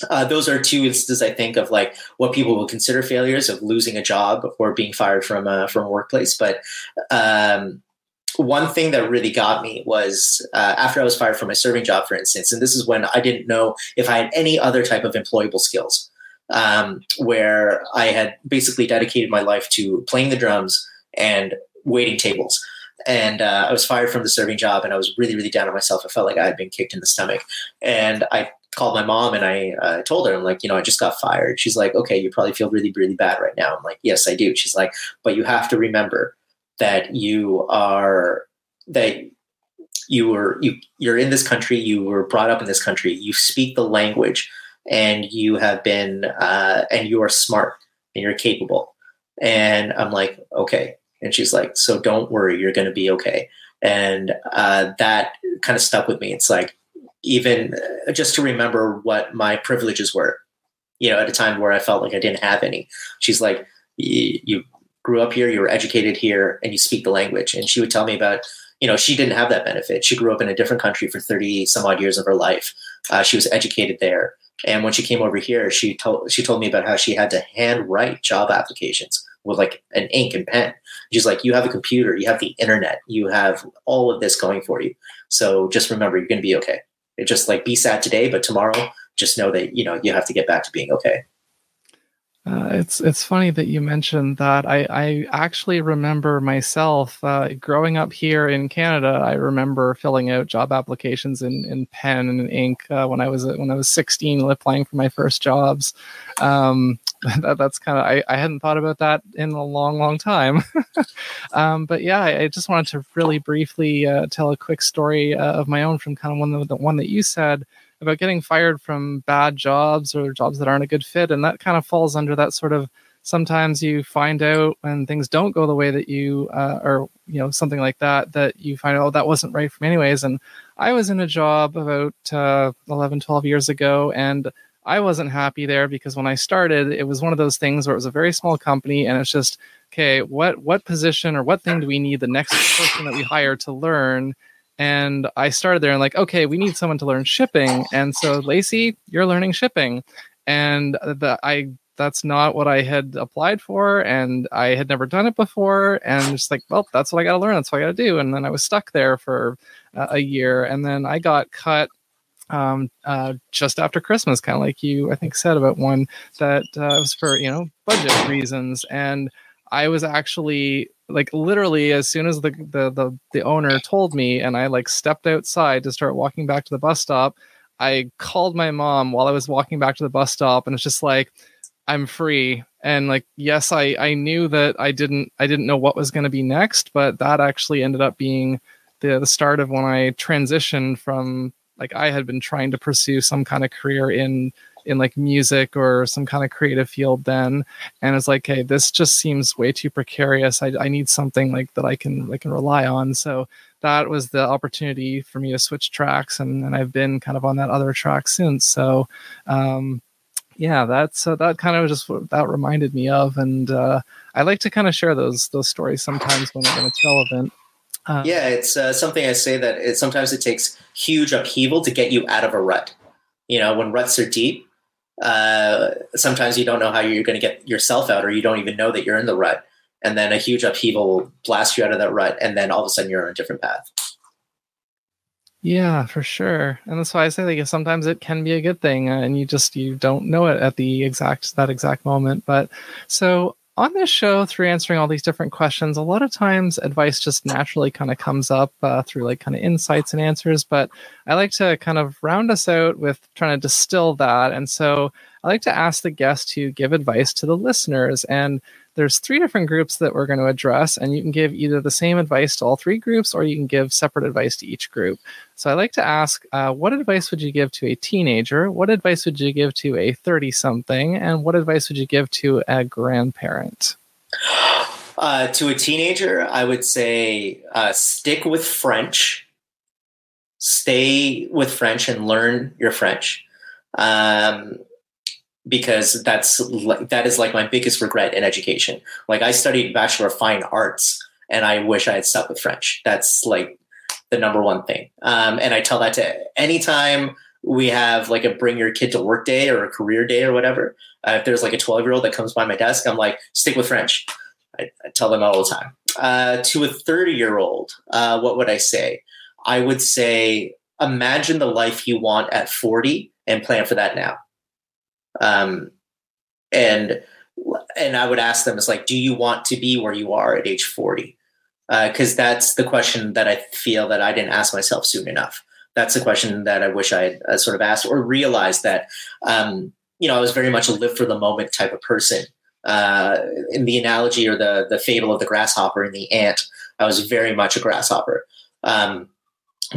Uh, those are two instances I think of like what people will consider failures of losing a job or being fired from a, from a workplace. But um, one thing that really got me was uh, after I was fired from my serving job, for instance, and this is when I didn't know if I had any other type of employable skills, um, where I had basically dedicated my life to playing the drums and waiting tables. And uh, I was fired from the serving job, and I was really, really down on myself. I felt like I had been kicked in the stomach, and I called my mom and I uh, told her, I'm like, you know, I just got fired. She's like, okay, you probably feel really, really bad right now. I'm like, yes, I do. She's like, but you have to remember that you are that you were you you're in this country you were brought up in this country you speak the language and you have been uh, and you are smart and you're capable. And i'm like okay. And she's like so don't worry you're going to be okay. And uh, that kind of stuck with me. It's like even uh, just to remember what my privileges were you know at a time where i felt like i didn't have any. She's like you grew up here you were educated here and you speak the language and she would tell me about you know, she didn't have that benefit. She grew up in a different country for 30 some odd years of her life. Uh, she was educated there. And when she came over here, she told she told me about how she had to hand write job applications with like an ink and pen. She's like, you have a computer, you have the internet, you have all of this going for you. So just remember, you're going to be okay. It just like be sad today, but tomorrow, just know that you know you have to get back to being okay. Uh, it's it's funny that you mentioned that. I, I actually remember myself uh, growing up here in Canada. I remember filling out job applications in, in pen and ink uh, when I was when I was 16, applying for my first jobs. Um, that, that's kind of I, I hadn't thought about that in a long long time. um, but yeah, I, I, just wanted to really briefly uh, tell a quick story uh, of my own from kind of one the one that you said about getting fired from bad jobs or jobs that aren't a good fit. And that kind of falls under that sort of sometimes you find out when things don't go the way that you uh, or you know something like that that you find out oh that wasn't right for me anyways and i was in a job about uh, 11 12 years ago and i wasn't happy there because when i started it was one of those things where it was a very small company and it's just okay what what position or what thing do we need the next person that we hire to learn and I started there and like, okay, we need someone to learn shipping. And so Lacey, you're learning shipping. And the I that's not what I had applied for and I had never done it before. And just like, well, that's what I got to learn. That's what I got to do. And then I was stuck there for uh, a year. And then I got cut um, uh, just after Christmas, kind of like you, I think, said about one that uh, was for, you know, budget reasons. And I was actually like literally as soon as the, the the the owner told me and I like stepped outside to start walking back to the bus stop, I called my mom while I was walking back to the bus stop and it's just like I'm free. And like yes I I knew that I didn't I didn't know what was going to be next, but that actually ended up being the the start of when I transitioned from like I had been trying to pursue some kind of career in in like music or some kind of creative field then and it's like hey this just seems way too precarious. I, I need something like that i can i can rely on. So that was the opportunity for me to switch tracks and, and i've been kind of on that other track since. So um, yeah that's uh, that kind of just what that reminded me of and uh, i like to kind of share those those stories sometimes when, when it's relevant. Uh, yeah it's uh, something i say that it, sometimes it takes huge upheaval to get you out of a rut. You know when ruts are deep uh, sometimes you don't know how you're going to get yourself out, or you don't even know that you're in the rut. And then a huge upheaval will blast you out of that rut, and then all of a sudden you're on a different path. Yeah, for sure, and that's why I say like sometimes it can be a good thing, uh, and you just you don't know it at the exact that exact moment. But so on this show through answering all these different questions a lot of times advice just naturally kind of comes up uh, through like kind of insights and answers but i like to kind of round us out with trying to distill that. And so i like to ask the guest to give advice to the listeners. And there's three different groups that we're going to address, and you can give either the same advice to all three groups or you can give separate advice to each group. So I like to ask uh, what advice would you give to a teenager? What advice would you give to a 30 something? And what advice would you give to a grandparent? Uh, to a teenager, I would say uh, stick with French, stay with French, and learn your French. Um, because that's that is like my biggest regret in education. Like I studied Bachelor of Fine Arts, and I wish I had stuck with French. That's like the number one thing. Um, and I tell that to anytime we have like a bring your kid to work day or a career day or whatever. Uh, if there's like a 12 year old that comes by my desk, I'm like, stick with French. I, I tell them all the time. Uh, to a 30 year old, uh, what would I say? I would say, imagine the life you want at 40 and plan for that now. Um, and and I would ask them, it's like, do you want to be where you are at age 40? Because uh, that's the question that I feel that I didn't ask myself soon enough. That's the question that I wish I had uh, sort of asked or realized that, um, you know, I was very much a live for the moment type of person. uh, in the analogy or the the fable of the grasshopper and the ant, I was very much a grasshopper. Um,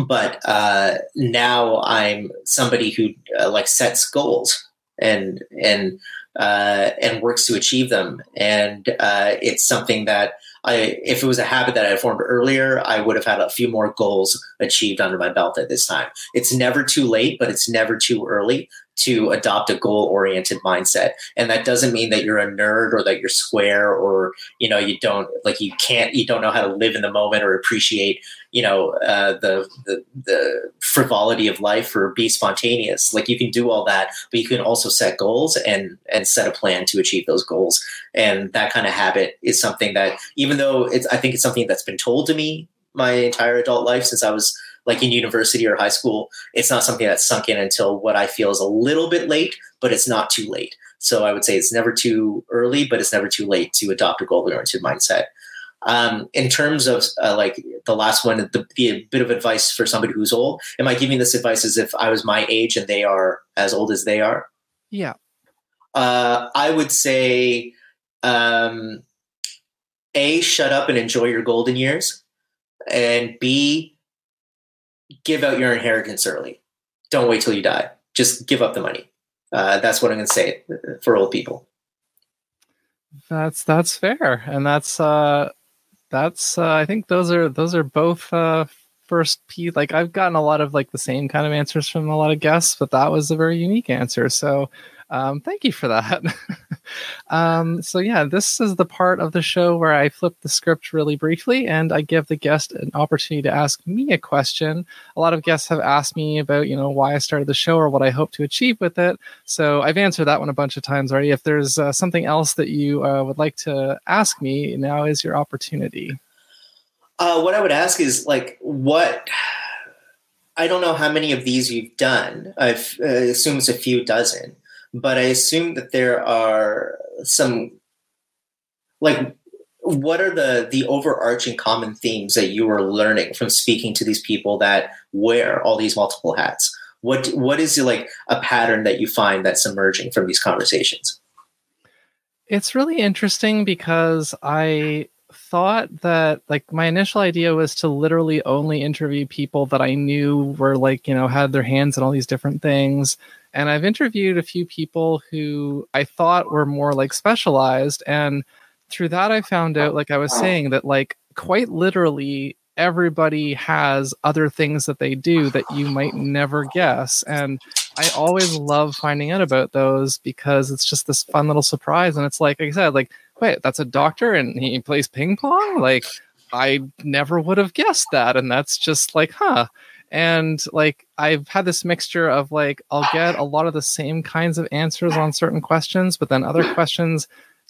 but uh, now I'm somebody who uh, like sets goals and and uh, and works to achieve them. And uh, it's something that I, if it was a habit that I formed earlier, I would have had a few more goals achieved under my belt at this time. It's never too late, but it's never too early to adopt a goal oriented mindset. And that doesn't mean that you're a nerd or that you're square or, you know, you don't like, you can't, you don't know how to live in the moment or appreciate, you know, uh, the, the, the frivolity of life or be spontaneous. Like you can do all that, but you can also set goals and, and set a plan to achieve those goals. And that kind of habit is something that, even though it's, I think it's something that's been told to me my entire adult life since I was like in university or high school. It's not something that's sunk in until what I feel is a little bit late, but it's not too late. So I would say it's never too early, but it's never too late to adopt a goal oriented mindset. Um, in terms of uh, like the last one, the, the bit of advice for somebody who's old, am I giving this advice as if I was my age and they are as old as they are? Yeah. Uh, I would say, um, A, shut up and enjoy your golden years. And B, give out your inheritance early. Don't wait till you die. Just give up the money. Uh, that's what I'm going to say for old people. That's that's fair, and that's uh, that's uh, I think those are those are both uh, first P. Like I've gotten a lot of like the same kind of answers from a lot of guests, but that was a very unique answer. So um, thank you for that. um, so, yeah, this is the part of the show where I flip the script really briefly and I give the guest an opportunity to ask me a question. A lot of guests have asked me about, you know, why I started the show or what I hope to achieve with it. So, I've answered that one a bunch of times already. If there's uh, something else that you uh, would like to ask me, now is your opportunity. Uh, what I would ask is like, what I don't know how many of these you've done. I uh, assume it's a few dozen but I assume that there are some like what are the the overarching common themes that you are learning from speaking to these people that wear all these multiple hats? What what is like a pattern that you find that's emerging from these conversations? It's really interesting because I thought that like my initial idea was to literally only interview people that I knew were like, you know, had their hands in all these different things and I've interviewed a few people who I thought were more like specialized. And through that, I found out, like I was saying, that like quite literally everybody has other things that they do that you might never guess. And I always love finding out about those because it's just this fun little surprise. And it's like, like I said, like, wait, that's a doctor and he plays ping pong? Like, I never would have guessed that. And that's just like, huh and like i've had this mixture of like i'll get a lot of the same kinds of answers on certain questions but then other questions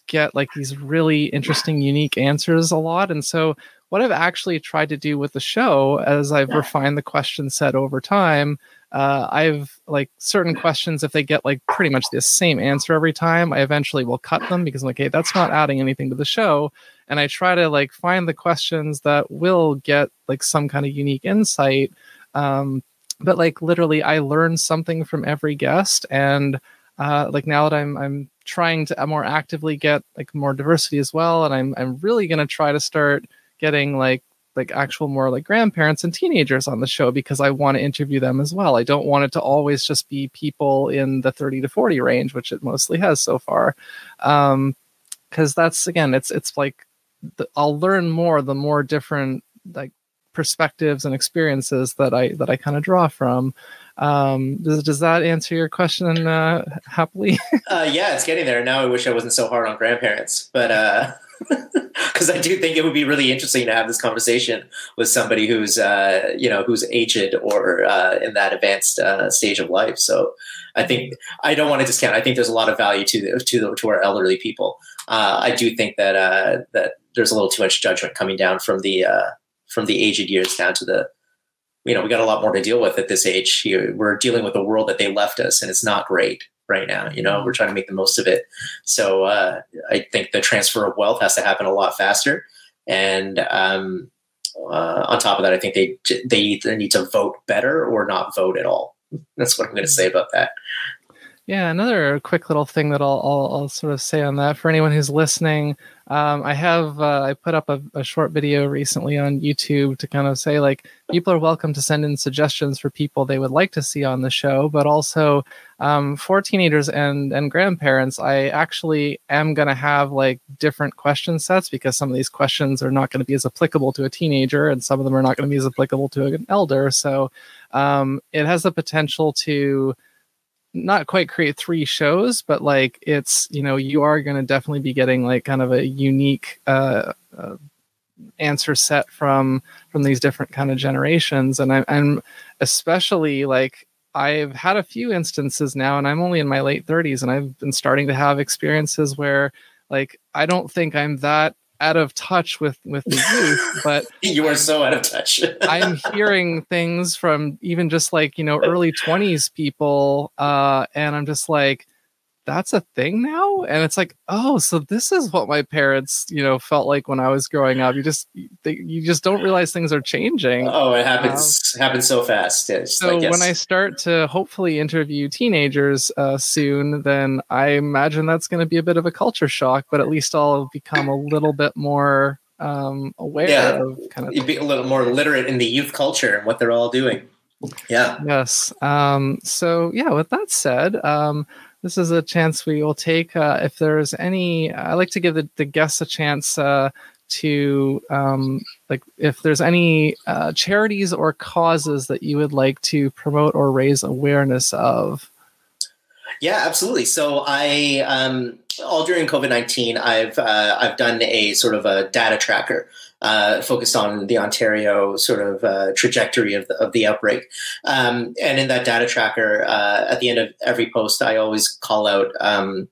get like these really interesting unique answers a lot. And so what i've actually tried to do with the show as i've refined the question set over time uh, i've like certain questions if they get like pretty much the same answer every time i eventually will cut them because i'm like hey that's not adding anything to the show. And i try to like find the questions that will get like some kind of unique insight um, but like literally, I learn something from every guest, and uh, like now that I'm I'm trying to more actively get like more diversity as well, and I'm I'm really gonna try to start getting like like actual more like grandparents and teenagers on the show because I want to interview them as well. I don't want it to always just be people in the 30 to 40 range, which it mostly has so far. Um, cause that's again, it's, it's like the, I'll learn more, the more different like perspectives and experiences that I that I kind of draw from. Um, does, does that answer your question uh, happily? uh, yeah, it's getting there. Now I wish I wasn't so hard on grandparents, but because uh, I do think it would be really interesting to have this conversation with somebody who's uh, you know who's aged or uh, in that advanced uh, stage of life. So I think I don't want to discount. I think there's a lot of value to the, to the, to our elderly people. I do think that that there's a little too much judgment coming down from the from the aged years down to the you know we got a lot more to deal with at this age. We're dealing with a world that they left us and it's not great right now you know we're trying to make the most of it. So uh, i think the transfer of wealth has to happen a lot faster. And um, uh, on top of that i think they they either need to vote better or not vote at all. That's what i'm going to say about that Yeah, another quick little thing that I'll, I'll, I'll sort of say on that for anyone who's listening. Um, I have uh, I put up a, a, short video recently on YouTube to kind of say like people are welcome to send in suggestions for people they would like to see on the show, but also um, for teenagers and and grandparents, I actually am going to have like different question sets because some of these questions are not going to be as applicable to a teenager, and some of them are not going to be as applicable to an elder. So um, it has the potential to not quite create three shows, but like it's you know you are going to definitely be getting like kind of a unique uh, uh, answer set from from these different kind of generations, and I, I'm especially like I've had a few instances now, and I'm only in my late 30s, and I've been starting to have experiences where like I don't think I'm that out of touch with with the youth but you are so out of touch. I'm hearing things from even just like you know early 20s people uh and i'm just like that's a thing now and it's like oh so this is what my parents you know felt like when i was growing up you just they, you just don't realize things are changing oh it happens um, happens so fast so like, yes. when i start to hopefully interview teenagers uh, soon then i imagine that's going to be a bit of a culture shock but at least i'll become a little bit more um, aware yeah. of kind of you'd be a little more literate in the youth culture and what they're all doing yeah yes um, so yeah with that said um, this is a chance we will take. Uh, if there's any, I like to give the, the guests a chance uh, to, um, like, if there's any uh, charities or causes that you would like to promote or raise awareness of. Yeah, absolutely. So I, um, all during COVID nineteen, I've uh, I've done a sort of a data tracker uh, focused on the Ontario sort of uh, trajectory of the, of the outbreak. Um, and in that data tracker, uh, at the end of every post, I always call out um,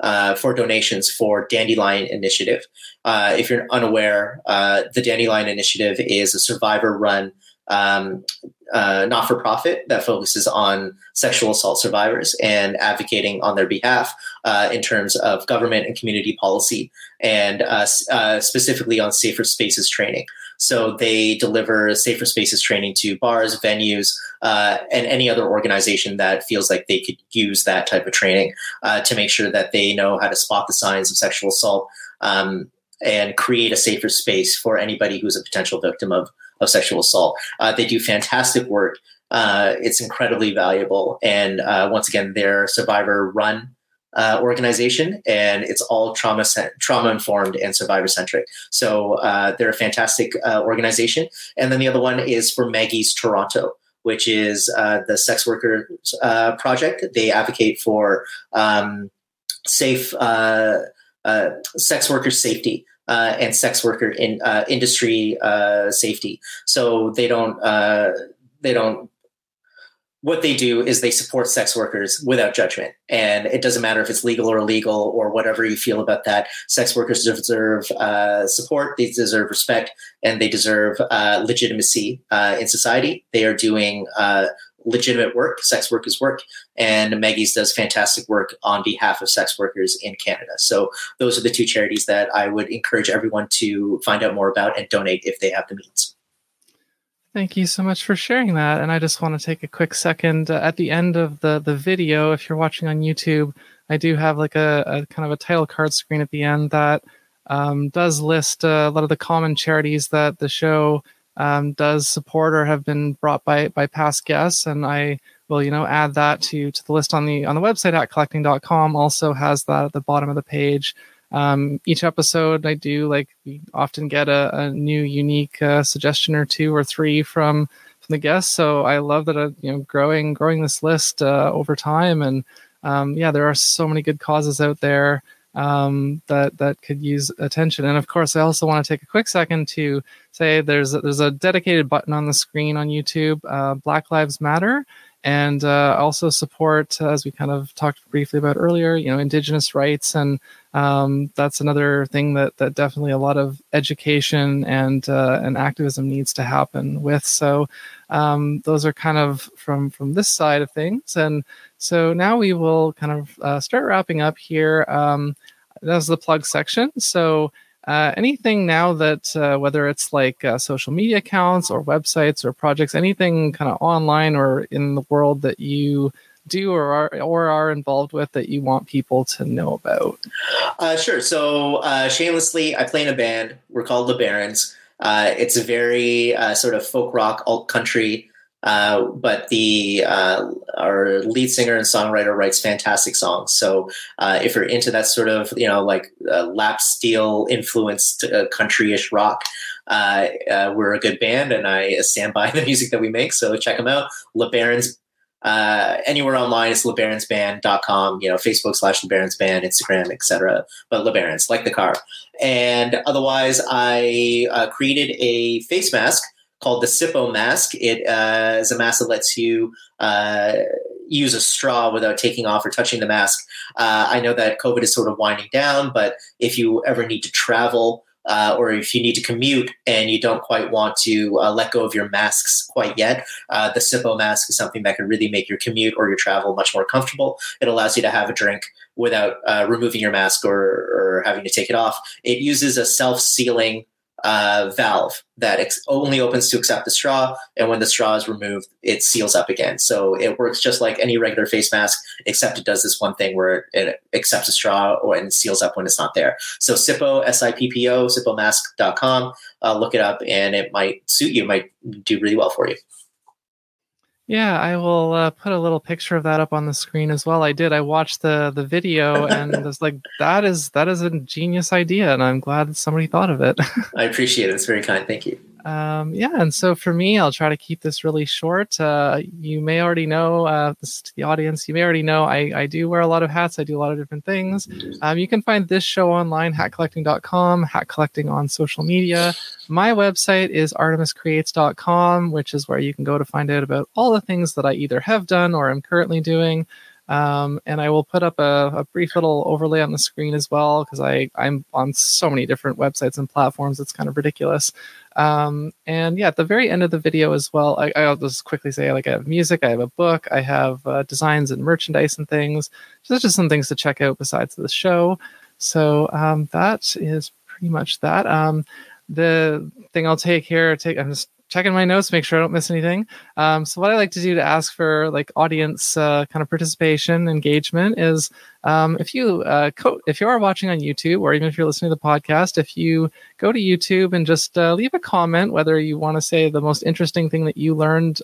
uh, for donations for Dandelion Initiative. Uh, if you're unaware, uh, the Dandelion Initiative is a survivor run um, uh, not for profit that focuses on sexual assault survivors and advocating on their behalf uh, in terms of government and community policy, and uh, uh, specifically on safer spaces training. So they deliver safer spaces training to bars, venues, uh, and any other organization that feels like they could use that type of training uh, to make sure that they know how to spot the signs of sexual assault um, and create a safer space for anybody who's a potential victim of of sexual assault. Uh, they do fantastic work. Uh, it's incredibly valuable. And uh, once again, they're survivor run uh, organization, and it's all trauma trauma informed and survivor centric. So uh, they're a fantastic uh, organization. And then the other one is for Maggie's Toronto. Which is the sex workers project. They advocate for um, safe sex worker safety uh, and sex worker in uh, industry uh, safety. So they don't uh, they don't. What they do is they support sex workers without judgment, and it doesn't matter if it's legal or illegal or whatever you feel about that. Sex workers deserve uh, support, they deserve respect, and they deserve uh, legitimacy in society. They are doing legitimate work, sex work is work, and Maggie's does fantastic work on behalf of sex workers in Canada. So those are the two charities that I would encourage everyone to find out more about and donate if they have the means. Thank you so much for sharing that. And I just want to take a quick second uh, at the end of the the video. If you're watching on YouTube, I do have like a, a kind of a title card screen at the end that um, does list uh, a lot of the common charities that the show um, does support or have been brought by by past guests, and I will you know add that to to the list on the on the website at collecting.com. Also has that at the bottom of the page. Um, each episode, I do like we often get a, a new unique uh, suggestion or two or three from from the guests. So I love that uh, you know growing growing this list uh, over time, and um, yeah, there are so many good causes out there um, that that could use attention. And of course, I also want to take a quick second to say there's a, there's a dedicated button on the screen on YouTube, uh, Black Lives Matter, and uh, also support, as we kind of talked briefly about earlier, you know, Indigenous rights, and um, that's another thing that that definitely a lot of education and uh, and activism needs to happen with. So um, those are kind of from from this side of things, and so now we will kind of uh, start wrapping up here. Um, that's the plug section. So uh, anything now that uh, whether it's like uh, social media accounts or websites or projects, anything kind of online or in the world that you do or are or are involved with that you want people to know about? Uh, sure. So uh, shamelessly, I play in a band. We're called the Barons. It's a very sort of folk rock, alt country. Uh, but the uh, our lead singer and songwriter writes fantastic songs. So if you're into that sort of you know like lap steel influenced countryish rock, we're a good band, and I stand by the music that we make. So check them out. Le Barons uh, anywhere online, it's lebaronsband.com, you know, Facebook slash lebaronsband, Instagram, etc. But lebarons, like the car. And otherwise, I uh, created a face mask called the Sippo mask. It uh, is a mask that lets you uh, use a straw without taking off or touching the mask. Uh, I know that COVID is sort of winding down, but if you ever need to travel, uh, or if you need to commute and you don't quite want to uh, let go of your masks quite yet, uh, the Sippo mask is something that can really make your commute or your travel much more comfortable. It allows you to have a drink without uh, removing your mask or, or having to take it off. It uses a self sealing uh, valve that ex- only opens to accept the straw, and when the straw is removed, it seals up again. So it works just like any regular face mask, except it does this one thing where it accepts a straw or and seals up when it's not there. So Sippo, S-I-P-P-O, SippoMask.com. Uh, look it up, and it might suit you. Might do really well for you. Yeah, I will uh, put a little picture of that up on the screen as well. I did. I watched the the video and was like, "That is that is a genius idea," and I'm glad somebody thought of it. I appreciate it. It's very kind. Thank you. Um, yeah, and so for me, I'll try to keep this really short. Uh, you may already know, uh, this the audience, you may already know I, I do wear a lot of hats. I do a lot of different things. Um, you can find this show online, hatcollecting.com, hat collecting on social media. My website is artemiscreates.com, which is where you can go to find out about all the things that I either have done or am currently doing. Um, and I will put up a, a, brief little overlay on the screen as well because I I'm on so many different websites and platforms. It's kind of ridiculous. Um, and yeah, at the very end of the video as well, I, will just quickly say like I have music, I have a book, I have uh, designs and merchandise and things. So just some things to check out besides the show. So um, that is pretty much that. Um, the thing I'll take here, take I'm just checking my notes, make sure I don't miss anything. Um, so what I like to do to ask for like audience uh, kind of participation, engagement is um, if you uh, co- if you are watching on YouTube or even if you're listening to the podcast, if you go to YouTube and just uh, leave a comment, whether you want to say the most interesting thing that you learned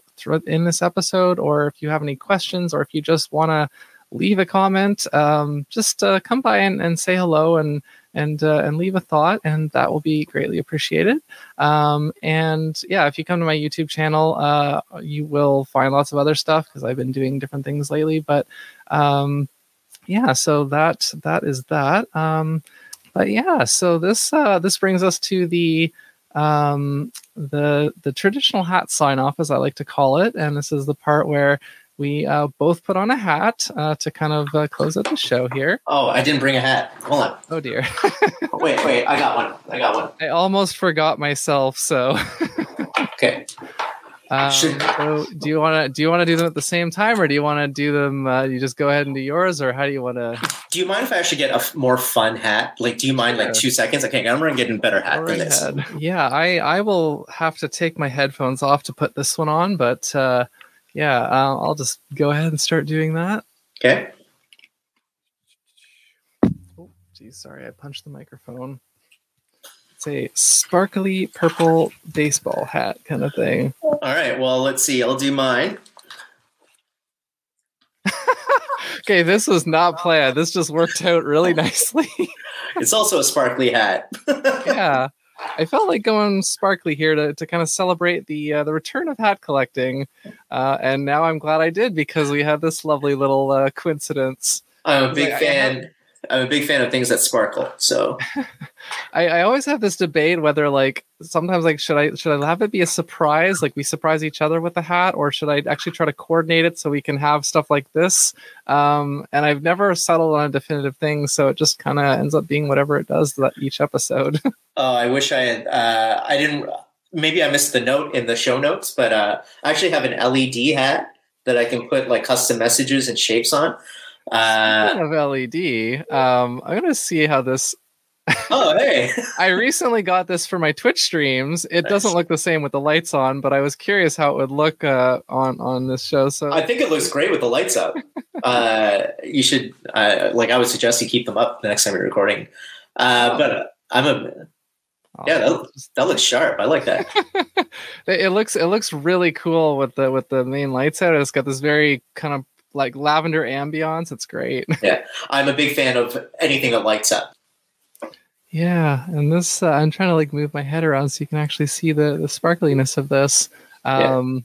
in this episode, or if you have any questions, or if you just want to leave a comment, um, just uh, come by and, and say hello and and uh, and leave a thought, and that will be greatly appreciated. Um, and yeah, if you come to my YouTube channel, uh, you will find lots of other stuff because I've been doing different things lately. But um, yeah, so that that is that. Um, but yeah, so this uh, this brings us to the um, the the traditional hat sign off, as I like to call it, and this is the part where we uh, both put on a hat uh, to kind of uh, close out the show here. Oh, I didn't bring a hat. Hold on. Oh dear. wait, wait. I got one. I got one. I almost forgot myself. So. okay. Um, so do you want to do you want to do them at the same time, or do you want to do them? Uh, you just go ahead and do yours, or how do you want to? Do you mind if I actually get a f- more fun hat? Like, do you mind like two seconds? Okay, I'm gonna get a better hat than this. Yeah, I I will have to take my headphones off to put this one on, but uh, yeah, uh, I'll just go ahead and start doing that. Okay. Oh, geez, sorry, I punched the microphone. It's a sparkly purple baseball hat kind of thing. All right, well, let's see. I'll do mine. okay, this was not planned. This just worked out really nicely. it's also a sparkly hat. yeah. I felt like going sparkly here to, to kind of celebrate the uh, the return of hat collecting, uh, and now I'm glad I did because we had this lovely little uh, coincidence. I'm a big like, fan. I'm a big fan of things that sparkle. So I, I always have this debate whether like sometimes like should I should I have it be a surprise, like we surprise each other with a hat, or should I actually try to coordinate it so we can have stuff like this? Um, and I've never settled on a definitive thing, so it just kind of ends up being whatever it does that each episode. oh, I wish I had. Uh, I didn't. Maybe I missed the note in the show notes, but uh, I actually have an LED hat that I can put like custom messages and shapes on. Uh, of LED, um, I'm gonna see how this. oh, hey! I recently got this for my Twitch streams. It nice. doesn't look the same with the lights on, but I was curious how it would look uh, on on this show. So I think it looks great with the lights up. uh, you should uh, like I would suggest you keep them up the next time you're recording. Uh, oh. But uh, I'm a yeah, that, that looks sharp. I like that. it looks it looks really cool with the with the main lights out. It's got this very kind of like lavender ambiance. It's great. yeah, I'm a big fan of anything that lights up. Yeah, and this uh, I'm trying to like move my head around so you can actually see the the sparkliness of this. Um,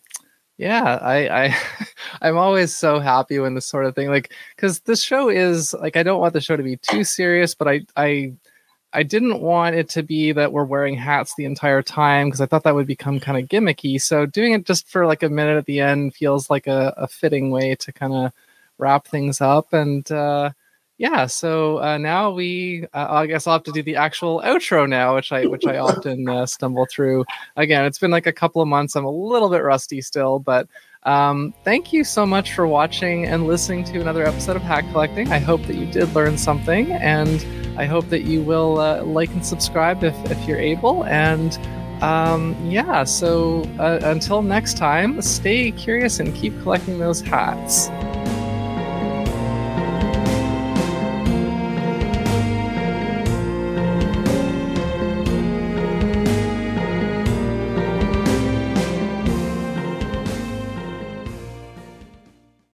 yeah. yeah, I I I'm always so happy when this sort of thing like because this show is like I don't want the show to be too serious, but I I I didn't want it to be that we're wearing hats the entire time because I thought that would become kind of gimmicky. So doing it just for like a minute at the end feels like a, a fitting way to kind of wrap things up. And uh, yeah, so uh, now we, uh, I guess I'll have to do the actual outro now, which I which I often uh, stumble through. Again, it's been like a couple of months. I'm a little bit rusty still, but um, thank you so much for watching and listening to another episode of Hat Collecting. I hope that you did learn something and I hope that you will uh, like and subscribe if, if you're able. And um, yeah, so uh, until next time, stay curious and keep collecting those hats.